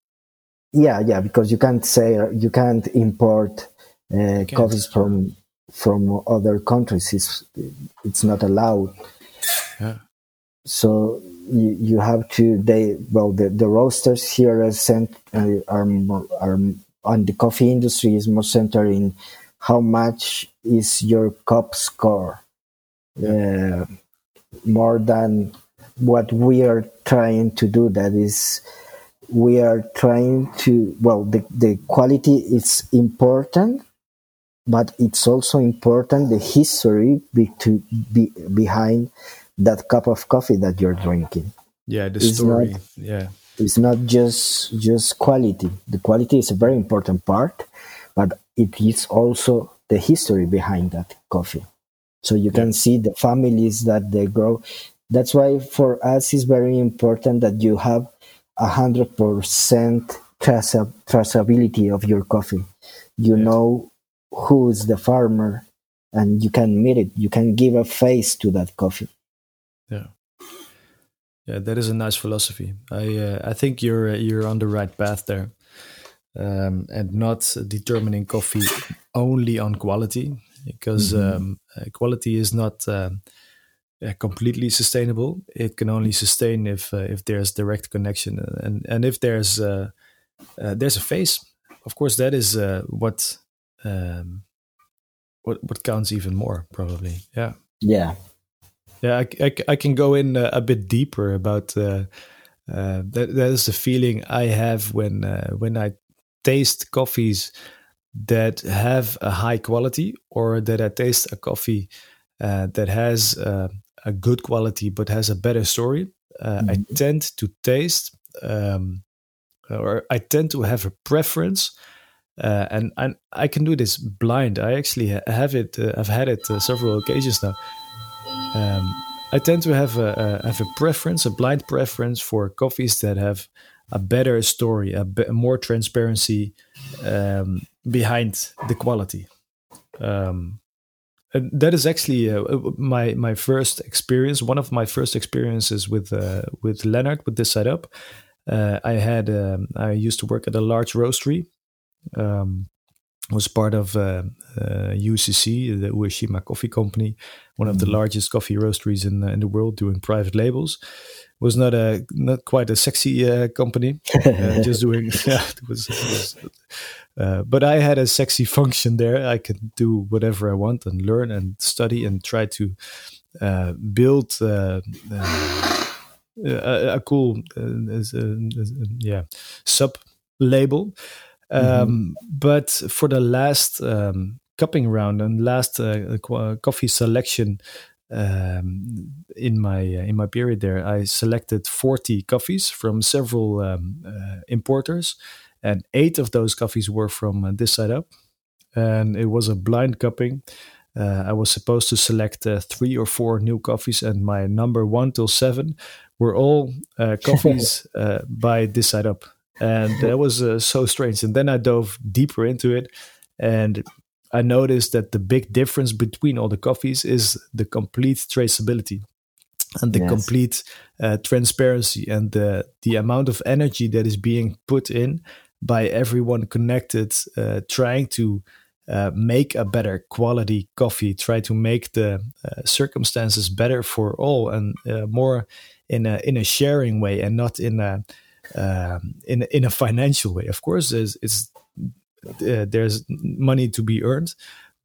Yeah, yeah, because you can't say you can't import uh, coffees from from other countries. It's it's not allowed. Yeah. So you, you have to they well the, the roasters here are sent uh, are more, are on the coffee industry is more centered in how much is your cup score uh, more than what we are trying to do that is we are trying to well the, the quality is important but it's also important the history be, to be behind that cup of coffee that you're drinking. Yeah the it's story. Not, yeah. It's not just just quality. The quality is a very important part but it is also the history behind that coffee. So you can see the families that they grow. That's why for us it's very important that you have a hundred percent traceability of your coffee. You yeah. know who is the farmer and you can meet it. You can give a face to that coffee. Yeah. Yeah that is a nice philosophy. I uh, i think you're you're on the right path there um, and not determining coffee only on quality because mm-hmm. um, uh, quality is not um, uh, completely sustainable. It can only sustain if uh, if there's direct connection. And and if there's uh, uh, there's a face of course that is what um, what what counts even more probably. Yeah. Yeah. Yeah i, I, I can go in uh, a bit deeper about uh, uh, that that is the feeling i have when uh, when i taste coffees that have a high quality or that i taste a coffee uh, that has uh, a good quality but has a better story mm-hmm. i tend to taste um, or i tend to have a preference uh, and and I can do this blind. I actually have it. Uh, I've had it uh, several occasions now. Um, I tend to have a, a, have a preference, a blind preference for coffees that have a better story, a, be, more transparency um, behind the quality. Um, and that is actually uh, my my first experience. One of my first experiences with uh, with Leonard with This Side Up. Uh, I had um, I used to work at a large roastery um, was part of uh, uh, UCC, the Ueshima Coffee Company, one of the mm-hmm. largest coffee roasteries in in the world, doing private labels. Was not a not quite a sexy uh, company, uh, just doing yeah. It was, it was uh, but I had a sexy function there. I could do whatever I want and learn and study and try to uh, build. A, a, cool, yeah, sub label mm-hmm. Um, but for the last um, cupping round and last uh, coffee selection um, in my uh, in my period there, I selected 40 coffees from several um, uh, importers, and eight of those coffees were from uh, This Side Up, and it was a blind cupping. Uh, I was supposed to select uh, three or four new coffees, and my number one till seven were all coffees by This Side Up and that was uh, so strange. And then I dove deeper into it, and I noticed that the big difference between all the coffees is the complete traceability and the yes. complete uh, transparency and the the amount of energy that is being put in by everyone connected, uh, trying to. Uh, make a better quality coffee, try to make the uh, circumstances better for all, and uh, more in a in a sharing way, and not in a um, in in a financial way. Of course, there's it's uh, there's money to be earned,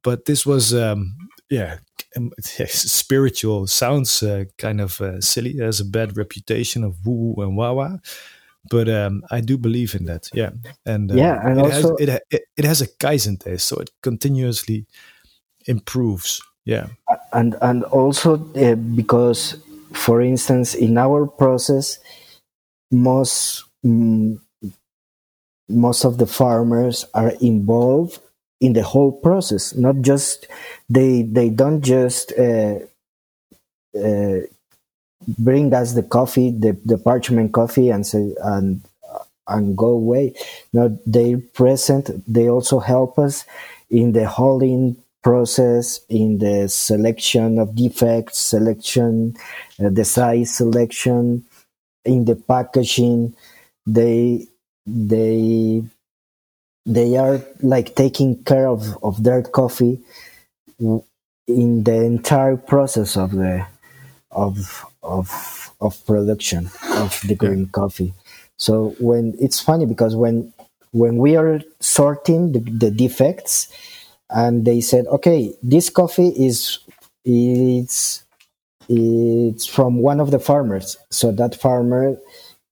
but this was um, yeah um, spiritual. Sounds uh, kind of uh, silly. Has a bad reputation of woo and wah. But um, I do believe in that, yeah, and uh, yeah, and it also has, it, it, it has a kaizen taste, so it continuously improves, yeah, and and also uh, because, for instance, in our process, most mm, most of the farmers are involved in the whole process not just they they don't just uh, uh, bring us the coffee the, the parchment coffee and say and and go away. No they present. They also help us in the hulling process in the selection of defects selection uh, the size selection in the packaging. They they they are like taking care of, of their coffee in the entire process of the of of of production of the green yeah. coffee so when it's funny because when when we are sorting the, the defects and they said okay this coffee is it's it's from one of the farmers so that farmer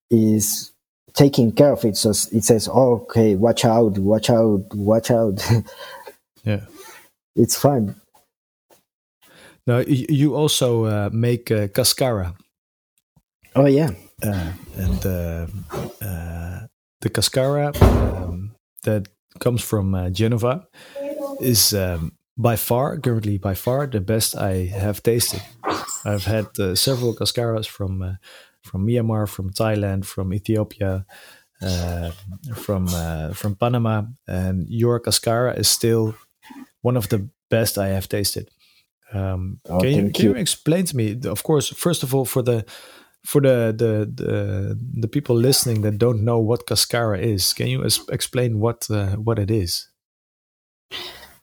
is taking care of it. So it says, oh, okay, watch out, watch out, watch out. yeah. It's fun. Now, you also uh, make uh, cascara. Oh, yeah. Uh, and uh, uh, the cascara um, that comes from uh, Genova is um, by far, currently by far, the best I have tasted. I've had several cascaras from from Myanmar, from Thailand, from Ethiopia, uh, from uh, from Panama, and your cascara is still one of the best I have tasted. Um, oh, can you can you. you explain to me? Of course, first of all, for the for the the the, the people listening that don't know what cascara is, can you explain what uh, what it is?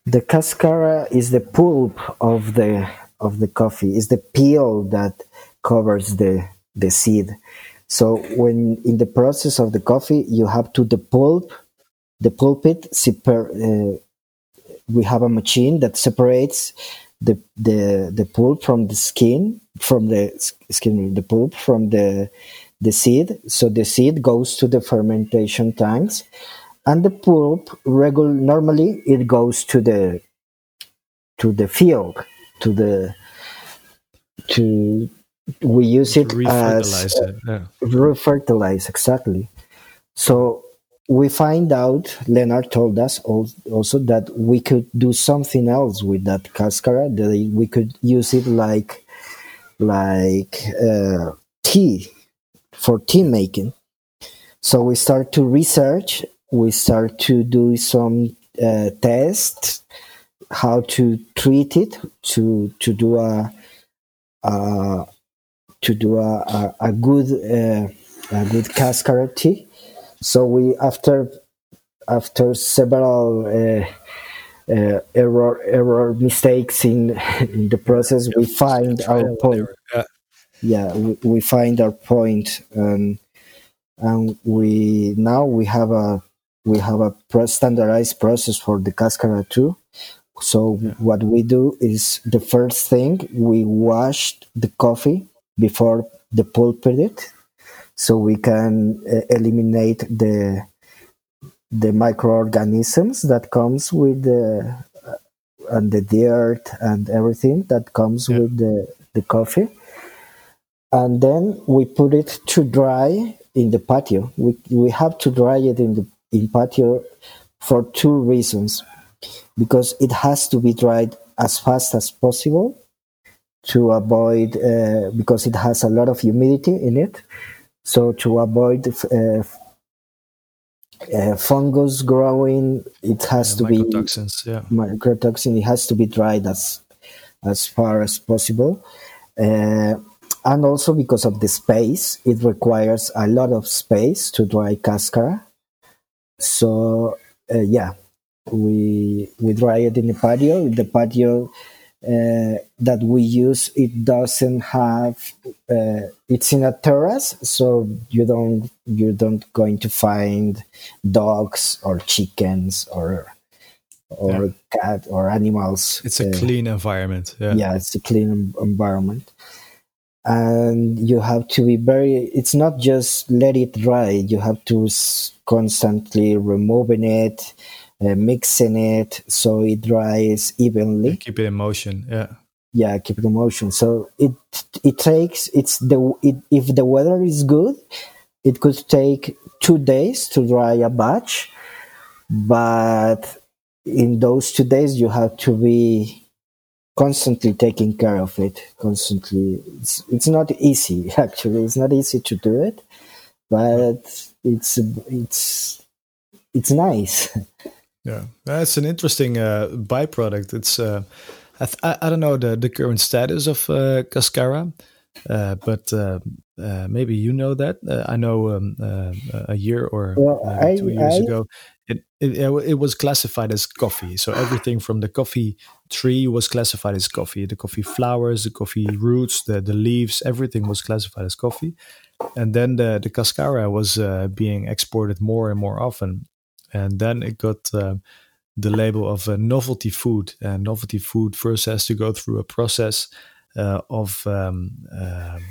The cascara is the pulp of the of the coffee. Is the peel that covers the the seed. So when in the process of the coffee, you have to the pulp, the pulpit. Uh, we have a machine that separates the the the pulp from the skin, from the skin, the pulp from the the seed. So the seed goes to the fermentation tanks, and the pulp regular normally it goes to the to the field to the to we use it as it. Yeah. refertilize exactly. So we find out. Leonard told us also that we could do something else with that cascara. That we could use it like like uh, tea for tea making. So we start to research. We start to do some uh, tests how to treat it to to do a, a to do a, a, a good uh, a good cascara tea. So we after after several uh, uh, error error mistakes in in the process, we find our point. Yeah, we, we find our point, and and we now we have a we have a standardized process for the cascara too. So yeah. what we do is the first thing we washed the coffee before the pulpit so we can uh, eliminate the the microorganisms that comes with the uh, and the dirt and everything that comes yeah. with the the coffee and then we put it to dry in the patio we we have to dry it in the in patio for two reasons because it has to be dried as fast as possible to avoid uh, because it has a lot of humidity in it. So to avoid uh, uh, fungus growing, it has yeah, to be toxins. Yeah, mycotoxin. It has to be dried as as far as possible, uh, and also because of the space, it requires a lot of space to dry cascara. So uh, yeah, we we dry it in the patio. The patio uh, that we use it doesn't have uh, it's in a terrace so you don't you don't going to find dogs or chickens or or yeah. cat or animals. It's a uh, clean environment yeah. Yeah it's a clean environment. And you have to be very it's not just let it dry you have to constantly removing it uh, mixing it so it dries evenly. Yeah, keep it in motion. Yeah. Yeah, keep it in motion. So it it takes it's the it, if the weather is good, it could take two days to dry a batch, but in those two days you have to be constantly taking care of it constantly it's, it's not easy actually it's not easy to do it but it's it's it's nice yeah that's an interesting uh, byproduct it's uh, I, I, don't know the, the current status of uh, cascara uh, but uh, uh, maybe you know that. Uh, I know um, uh, a year or well, I, two years I, ago, it, it, it was classified as coffee. So everything from the coffee tree was classified as coffee. The coffee flowers, the coffee roots, the the leaves, everything was classified as coffee. And then the the cascara was uh, being exported more and more often, and then it got the label of a novelty food. And novelty food first has to go through a process uh, of um, um,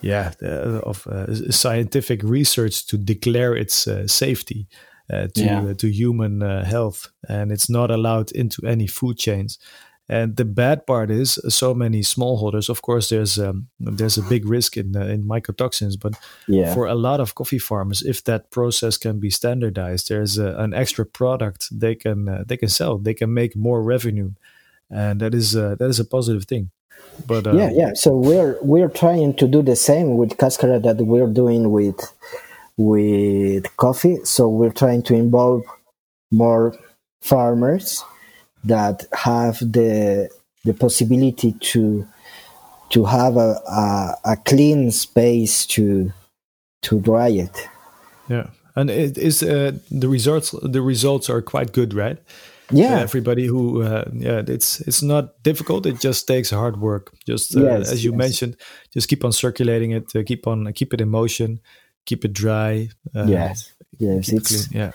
yeah uh, of uh, scientific research to declare its safety to yeah. to human health, and it's not allowed into any food chains. And the bad part is, so many smallholders. Of course, there's um, there's a big risk in uh, in mycotoxins, but yeah. for a lot of coffee farmers, if that process can be standardized, there's a, an extra product they can uh, they can sell. They can make more revenue, and that is uh, that is a positive thing. But um, yeah, yeah. So we're we're trying to do the same with Cascara that we're doing with with coffee. So we're trying to involve more farmers that have the the possibility to to have a, a, a clean space to to dry it. Yeah, and it is uh, the results. The results are quite good, right? yeah everybody who uh, yeah it's it's not difficult it just takes hard work just uh, yes, as you yes. mentioned just keep on circulating it uh, keep on keep it in motion keep it dry uh, yes yes it's it yeah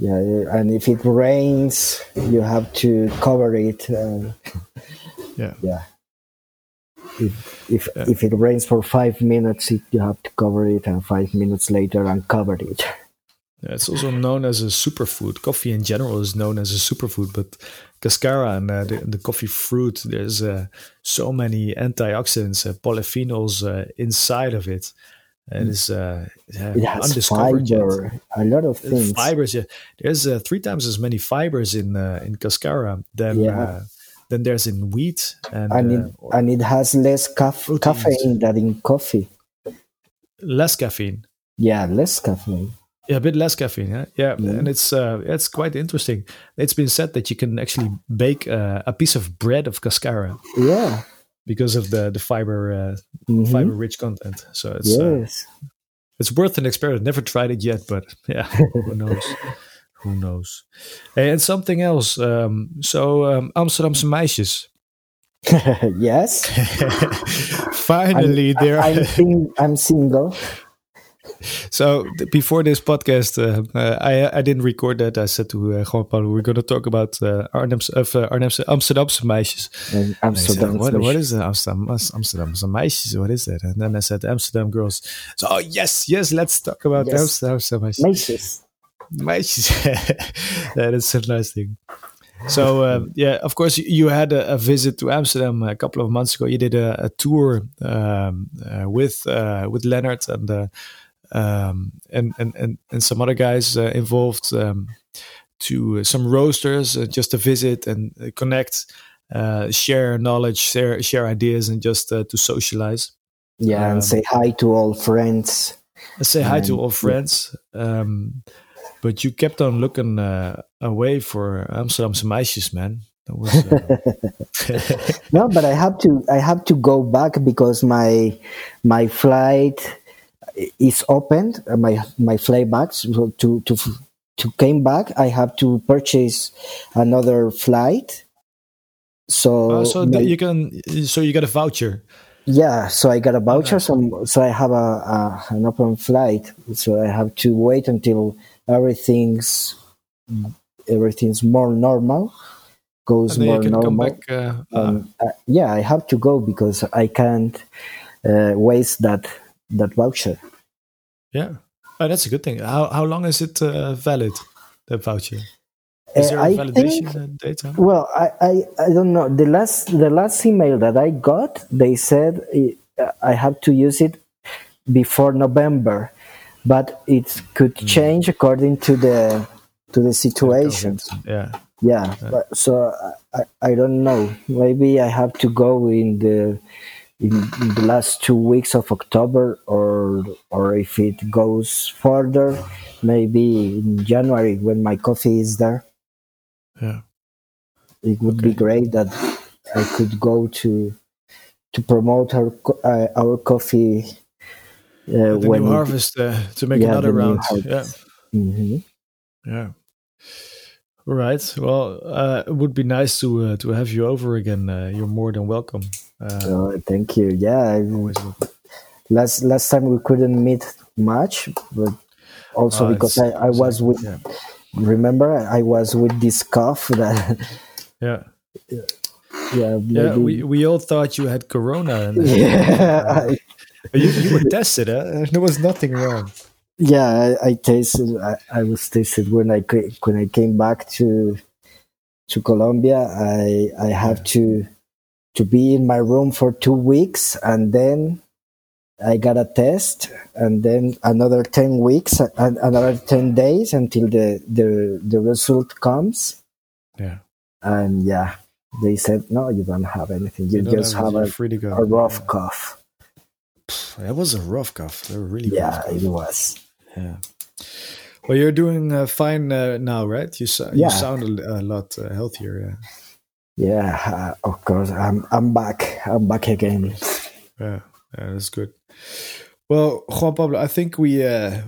yeah and if it rains you have to cover it uh, yeah yeah if if, yeah. if it rains for five minutes you have to cover it and five minutes later uncover it Yeah, it's also known as a superfood. Coffee in general is known as a superfood, but cascara and uh, the, the, coffee fruit, there's uh, so many antioxidants, uh, polyphenols uh, inside of it. It is uh, it has undiscovered fiber, yet. a lot of things. Fibers, yeah. There's uh, three times as many fibers in in cascara than yeah. than there's in wheat, and and it, and it has less caf- caffeine than in coffee. Less caffeine. Yeah, less caffeine. Yeah, a bit less caffeine. Yeah, yeah, mm. and it's uh, it's quite interesting. It's been said that you can actually bake uh, a piece of bread of cascara. Yeah, because of the the fiber uh, mm-hmm. fiber rich content. So it's uh, it's worth an experiment. Never tried it yet, but yeah, who knows? who knows? And something else. Um, so um, Amsterdamse meisjes. yes. Finally, I'm, there. I'm, I'm single so before this podcast, uh, uh, I I didn't record that. I said to uh, Juan Pablo, we're going to talk about uh, Arnhem's, of uh, Arnhem's Amsterdamse meisjes. Amsterdam. What, what is the Amsterdam Amsterdamse meisjes? What is that? And then I said Amsterdam girls. So oh, yes, yes, let's talk about yes. Amsterdam meisjes. Meisjes. that is a nice thing. So um, yeah, of course, you had a, a, visit to Amsterdam a couple of months ago. You did a, a tour um, uh, with uh, with Leonard and uh, um, and, and, and and some other guys uh, involved um, to some roasters uh, just to visit and uh, connect, uh, share knowledge, share share ideas, and just uh, to socialize. Yeah, um, and say hi to all friends. Say hi to all friends. Um, but you kept on looking uh, away for Amsterdamse meisjes, man. Was, no, but I have to. I have to go back because my my flight is opened. Uh, my my flight back so to to to came back. I have to purchase another flight. So uh, so my, you can so you got a voucher. Yeah, so I got a voucher. So so I have a, a an open flight. So I have to wait until everything's everything's more normal goes more normal. Back, uh, um, uh, yeah, I have to go because I can't uh, waste that that voucher. Yeah, oh, that's a good thing. How how long is it uh, valid? The voucher. Is there a I validation think, date? Well, I, I I don't know. The last the last email that I got, they said uh, I have to use it before November, but it could hmm. change according to the to the situation. Yeah. Yeah, but, so I, I don't know. Maybe I have to go in the in, the last two weeks of October, or or if it goes further, maybe in January when my coffee is there. Yeah, it would okay. be great that I could go to to promote our uh, our coffee. Uh, the when new harvest uh, to make yeah, another round. Yeah. Mm-hmm. Yeah. All right. Well, uh, it would be nice to uh, to have you over again. Uh, you're more than welcome. Uh, oh, thank you. Yeah. Last last time we couldn't meet much, but also oh, because I, I was with. Yeah. Remember, I was with this cough that. yeah. Yeah. Yeah. We we all thought you had corona. And, yeah. you, you were tested. Huh? There was nothing wrong. Yeah, I, I tasted. I, I, was tasted when I when I came back to to Colombia. I I have to to be in my room for two weeks, and then I got a test, and then another ten weeks, and another ten days until the the the result comes. Yeah, and yeah, they said no, you don't have anything. You, you just have, have a, a rough yeah. cough. That was a rough cough. They were really yeah, it was. Yeah. Well, you're doing uh, fine uh, now, right? You so- yeah. you sound a, a lot uh, healthier. Yeah. Yeah, uh, of course. I'm I'm back. I'm back again. Yeah, yeah that's good. Well, Juan Pablo, I think we uh,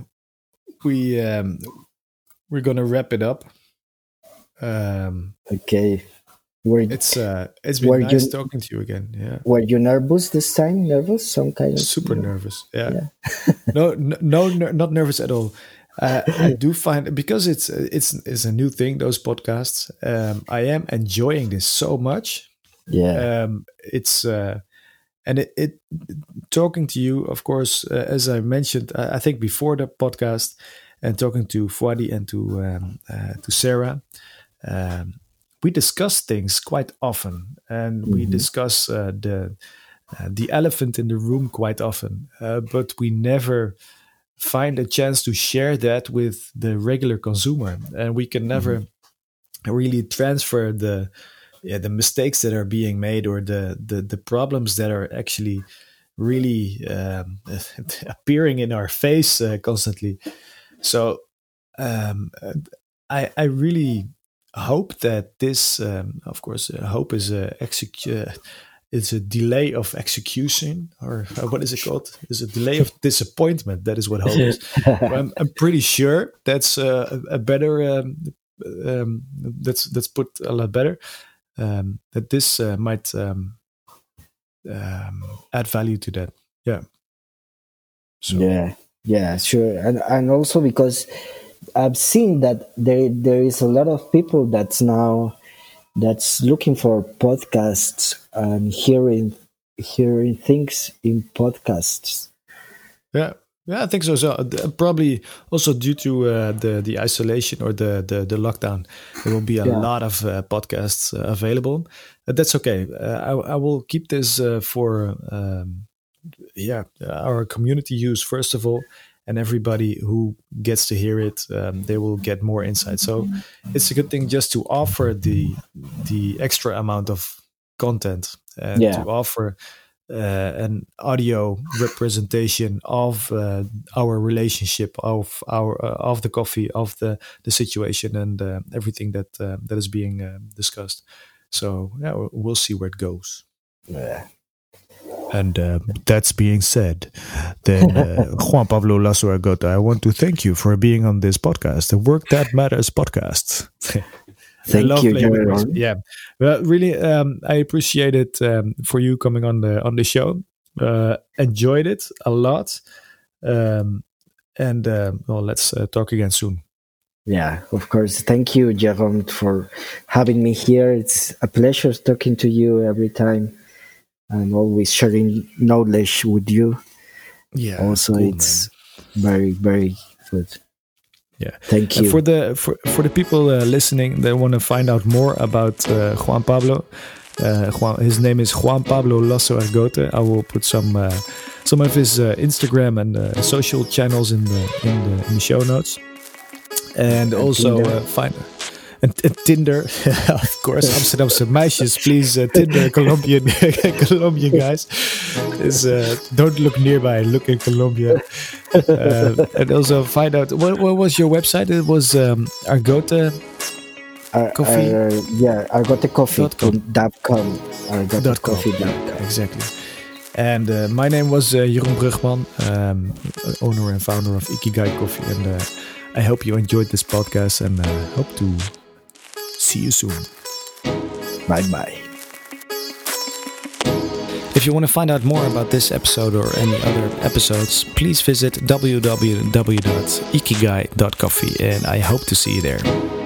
we um, we're gonna wrap it up. Um, okay. Were, it's uh, it's been nice you, talking to you again. Yeah. Were you nervous this time? Nervous? Some kind of super nervous. Yeah. yeah. no, no, no, not nervous at all. Uh, I do find because it's it's it's a new thing. Those podcasts. Um, I am enjoying this so much. Yeah. Um, it's uh, and it, it talking to you, of course, uh, as I mentioned, I think before the podcast, and talking to Fouadi and to um, uh, to Sarah. Um, we discuss things quite often, and mm-hmm. we discuss uh, the uh, the elephant in the room quite often, uh, but we never find a chance to share that with the regular consumer, and we can never mm-hmm. really transfer the yeah, the mistakes that are being made or the the, the problems that are actually really um, appearing in our face uh, constantly. So um, I I really hope that this, um, of course, uh, hope is a uh, it's a delay of execution, or uh, what is it called? it's a delay of disappointment. That is what hope is. I'm, I'm, pretty sure that's uh, a better. Um, um, that's that's put a lot better. Um, that this uh, might um, um, add value to that. Yeah. So. Yeah. Yeah. Sure. And and also because I've seen that there there is a lot of people that's now that's looking for podcasts and hearing hearing things in podcasts. Yeah, yeah, I think so. So uh, probably also due to uh, the the isolation or the the, the lockdown, there will be a yeah. lot of uh, podcasts uh, available. that's okay. Uh, I, I will keep this uh, for um, yeah our community use first of all, and everybody who gets to hear it um, they will get more insight so it's a good thing just to offer the the extra amount of content and yeah. to offer uh, an audio representation of uh, our relationship of our uh, of the coffee of the the situation and uh, everything that uh, that is being uh, discussed so yeah we'll see where it goes yeah and uh, that's being said, then uh, Juan Pablo Lasso Argote, I want to thank you for being on this podcast, the Work That Matters podcast. Thank you, Jeroen. Yeah, well, really, um, I appreciate it um, for you coming on the on the show. Uh, enjoyed it a lot, um, and uh, well, let's uh, talk again soon. Yeah, of course. Thank you, Jeroen, for having me here. It's a pleasure talking to you every time and always sharing knowledge with you. Yeah. Also, cool, it's man. very, very good. Yeah. Thank you. And for the for, for the people uh, listening that want to find out more about uh, Juan Pablo, uh, Juan, his name is Juan Pablo Lasso Argote. I will put some uh, some of his uh, Instagram and uh, social channels in the in the, in the show notes, and also find and, Tinder, of course, Amsterdamse meisjes, please. Uh, Tinder, Colombian, Colombian guys, is uh, don't look nearby, look in Colombia, uh, and also find out what, what was your website. It was um, Argote. coffee. yeah, argotecoffee.com. Argotecoffee.com. Exactly. And uh, my name was uh, Jeroen Brugman, um, owner and founder of Ikigai Coffee. And uh, I hope you enjoyed this podcast and uh, hope to see you soon. Bye bye. If you want to find out more about this episode or any other episodes, please visit www.ikigai.coffee and I hope to see you there.